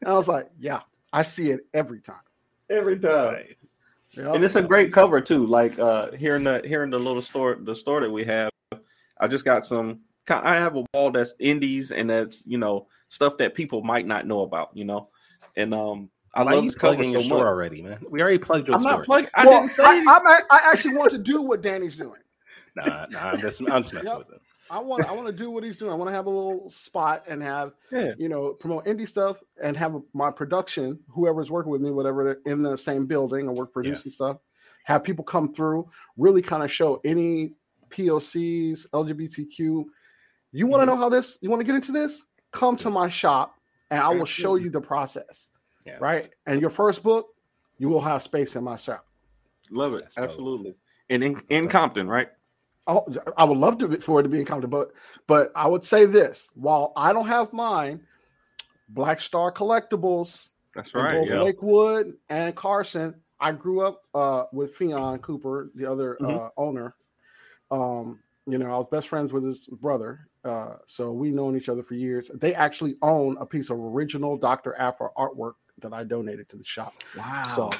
Speaker 5: and I was like, yeah, I see it every time.
Speaker 2: every time.
Speaker 5: Yeah.
Speaker 2: And it's a great cover too. Like uh here in the here in the little store, the store that we have, I just got some. I have a wall that's indies and that's you know stuff that people might not know about. You know, and um I
Speaker 1: Why
Speaker 2: love
Speaker 1: are you
Speaker 2: this cover
Speaker 1: plugging
Speaker 2: so
Speaker 1: your store
Speaker 2: much.
Speaker 1: already, man? We already plugged your
Speaker 2: I'm
Speaker 1: store.
Speaker 2: not plugging. I
Speaker 5: well,
Speaker 2: didn't say.
Speaker 5: I, I'm a- I actually want to do what Danny's doing.
Speaker 1: Nah, nah, I'm just, I'm just messing
Speaker 5: Yep.
Speaker 1: with it.
Speaker 5: I want I want to do what he's doing. I want to have a little spot and have
Speaker 2: Yeah.
Speaker 5: you know promote indie stuff and have my production, whoever's working with me, whatever, in the same building and work producing stuff. Have people come through, really kind of show any POCs, LGBTQ. You want to know how this? You want to get into this? Come to my shop and I will show you the process.
Speaker 1: Yeah.
Speaker 5: Right. And your first book, you will have space in my shop.
Speaker 2: Love it.
Speaker 1: That's dope.
Speaker 2: Absolutely. And in, in Compton, right?
Speaker 5: Oh, I would love to for it to be in Compton, but but I would say this: while I don't have mine, Black Star Collectibles
Speaker 2: That's right.
Speaker 5: both
Speaker 2: Yeah.
Speaker 5: Lakewood and Carson. I grew up uh, with Fion Cooper, the other uh,
Speaker 2: Mhm.
Speaker 5: owner. Um, you know, I was best friends with his brother, uh, so we've known each other for years. They actually own a piece of original Dr. Afro artwork that I donated to the shop.
Speaker 2: Wow.
Speaker 5: So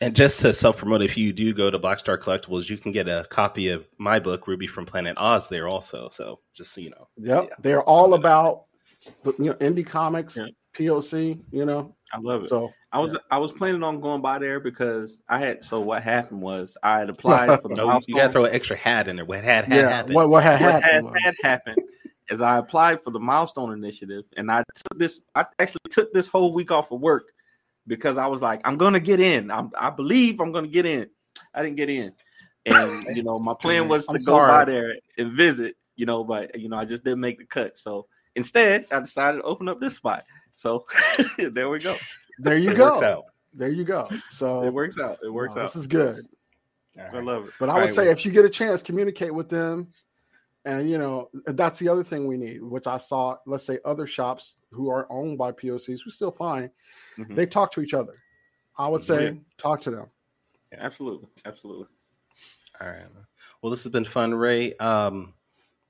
Speaker 1: And just to self promote, if you do go to Black Star Collectibles, you can get a copy of my book, Ruby from Planet Oz, there also. So just so you know.
Speaker 5: Yep,
Speaker 1: Yeah.
Speaker 5: they're all about you know indie comics,
Speaker 2: Yeah.
Speaker 5: POC. You know,
Speaker 2: I love it.
Speaker 5: so
Speaker 2: I was I was planning on going by there because I had so what happened was I had applied for the
Speaker 1: No, you gotta throw an extra hat in there. What had, had
Speaker 5: yeah.
Speaker 1: happened?
Speaker 5: What what had
Speaker 2: what
Speaker 5: happened? was-
Speaker 2: had happened is I applied for the milestone initiative and I took this I actually took this whole week off of work because I was like I'm gonna get in I'm, I believe I'm gonna get in I didn't get in and you know my plan was to
Speaker 5: I'm
Speaker 2: go
Speaker 5: sorry.
Speaker 2: by there and visit you know but you know I just didn't make the cut so instead I decided to open up this spot so there we go
Speaker 5: There you
Speaker 1: It
Speaker 5: go.
Speaker 1: works out.
Speaker 5: There you go. So
Speaker 2: it works out it works
Speaker 5: no,
Speaker 2: out
Speaker 5: This is good.
Speaker 1: All
Speaker 2: I love it
Speaker 5: But I
Speaker 1: All
Speaker 5: would
Speaker 1: right,
Speaker 5: say
Speaker 1: well-
Speaker 5: if you get a chance, communicate with them. And you know, that's the other thing we need, which I saw, let's say other shops who are owned by POCs, we still fine.
Speaker 2: Mhm.
Speaker 5: They talk to each other. I would say
Speaker 2: Yeah.
Speaker 5: talk to them.
Speaker 2: Yeah, absolutely absolutely
Speaker 1: All right. Well, this has been fun, Ray. Um,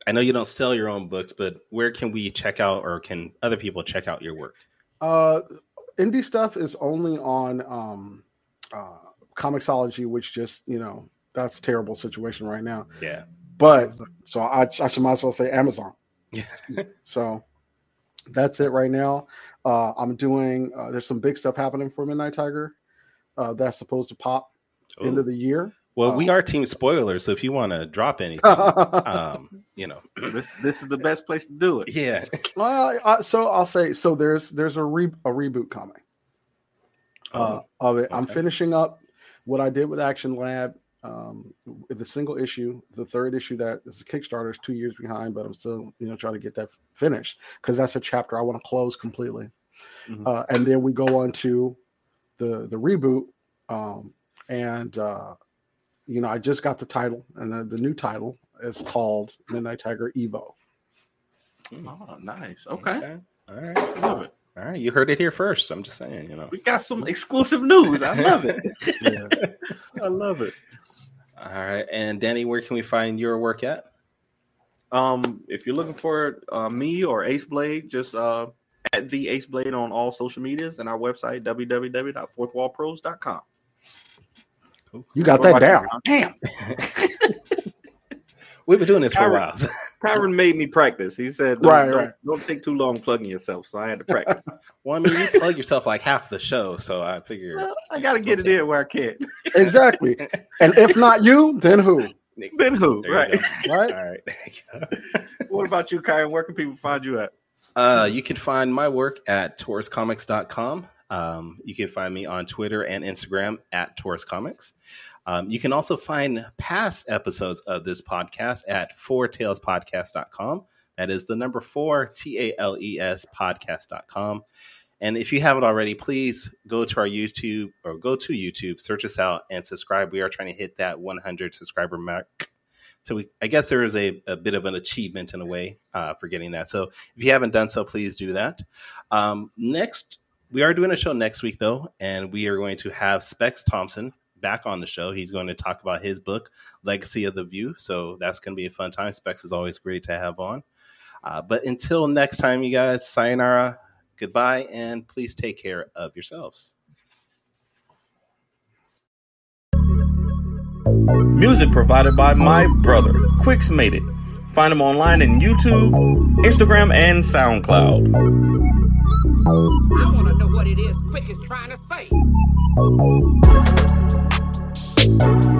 Speaker 1: I know you don't sell your own books, but where can we check out, or can other people check out your work?
Speaker 5: Uh indie stuff is only on um uh Comixology, which just, you know, that's a terrible situation right now.
Speaker 1: Yeah.
Speaker 5: But so I, I should might as well say Amazon.
Speaker 1: Yeah.
Speaker 5: So that's it right now. Uh, I'm doing. Uh, there's some big stuff happening for Midnight Tiger. Uh, that's supposed to pop end of the year.
Speaker 1: Well, we
Speaker 5: Uh,
Speaker 1: are team spoilers, so if you want to drop anything, um, you know,
Speaker 2: This this is the best place to do it.
Speaker 1: yeah.
Speaker 5: Uh, uh, so I'll say so. There's there's a re, a reboot coming uh, of it. I'm finishing up what I did with Action Lab. Um, the single issue, the third issue that is a Kickstarter is two years behind, but I'm still you know trying to get that finished because that's a chapter I want to close completely.
Speaker 2: Mhm.
Speaker 5: Uh, and then we go on to the the reboot, um, and uh, you know I just got the title, and the, the new title is called Midnight Tiger Evo.
Speaker 2: Oh, nice. Okay.
Speaker 1: All right.
Speaker 2: Love it.
Speaker 1: All right. You heard it here first. I'm just saying, you know.
Speaker 2: We got some exclusive news. I love it.
Speaker 5: Yeah.
Speaker 2: I love it.
Speaker 1: All right. And Danny, where can we find your work at?
Speaker 2: Um, if you're looking for uh, me or Ace Blade, just uh, at the Ace Blade on all social medias and our website www.fourthwallpros.com.
Speaker 5: You got
Speaker 2: What
Speaker 5: that down.
Speaker 2: you,
Speaker 5: Damn.
Speaker 1: We've been doing this for a while.
Speaker 2: Tyron- Tyron made me practice. He said, don't,
Speaker 5: Right,
Speaker 2: don't,
Speaker 5: right.
Speaker 2: don't take too long plugging yourself. So I had to practice.
Speaker 1: well, I mean, you plug yourself like half the show, so I figure.
Speaker 2: Well, I got to get it in where I can.
Speaker 5: Exactly. And if not you, then who?
Speaker 2: Then who?
Speaker 1: There
Speaker 2: Right.
Speaker 5: Right?
Speaker 1: All right. There you go.
Speaker 2: What about you, Kyrun? Where can people find you at?
Speaker 1: Uh, you can find my work at tauruscomics.com. Um, you can find me on Twitter and Instagram at Taurus Comics. Um, you can also find past episodes of this podcast at fourtalespodcast.com. That is the number four, T A L E S podcast.com. And if you haven't already, please go to our YouTube or go to YouTube, search us out, and subscribe. We are trying to hit that 100 subscriber mark. So we, I guess there is a, a bit of an achievement in a way uh, for getting that. So if you haven't done so, please do that. Um, next, we are doing a show next week though, and we are going to have Specs Thompson back on the show. He's going to talk about his book, Legacy of the View. So that's going to be a fun time. Specs is always great to have on. Uh, but until next time, you guys, sayonara, goodbye, and please take care of yourselves.
Speaker 6: Music provided by my brother, Quicks Made It. Find him online in YouTube, Instagram, and SoundCloud.
Speaker 8: I want to know what it is Quick is trying to say.
Speaker 9: Oh,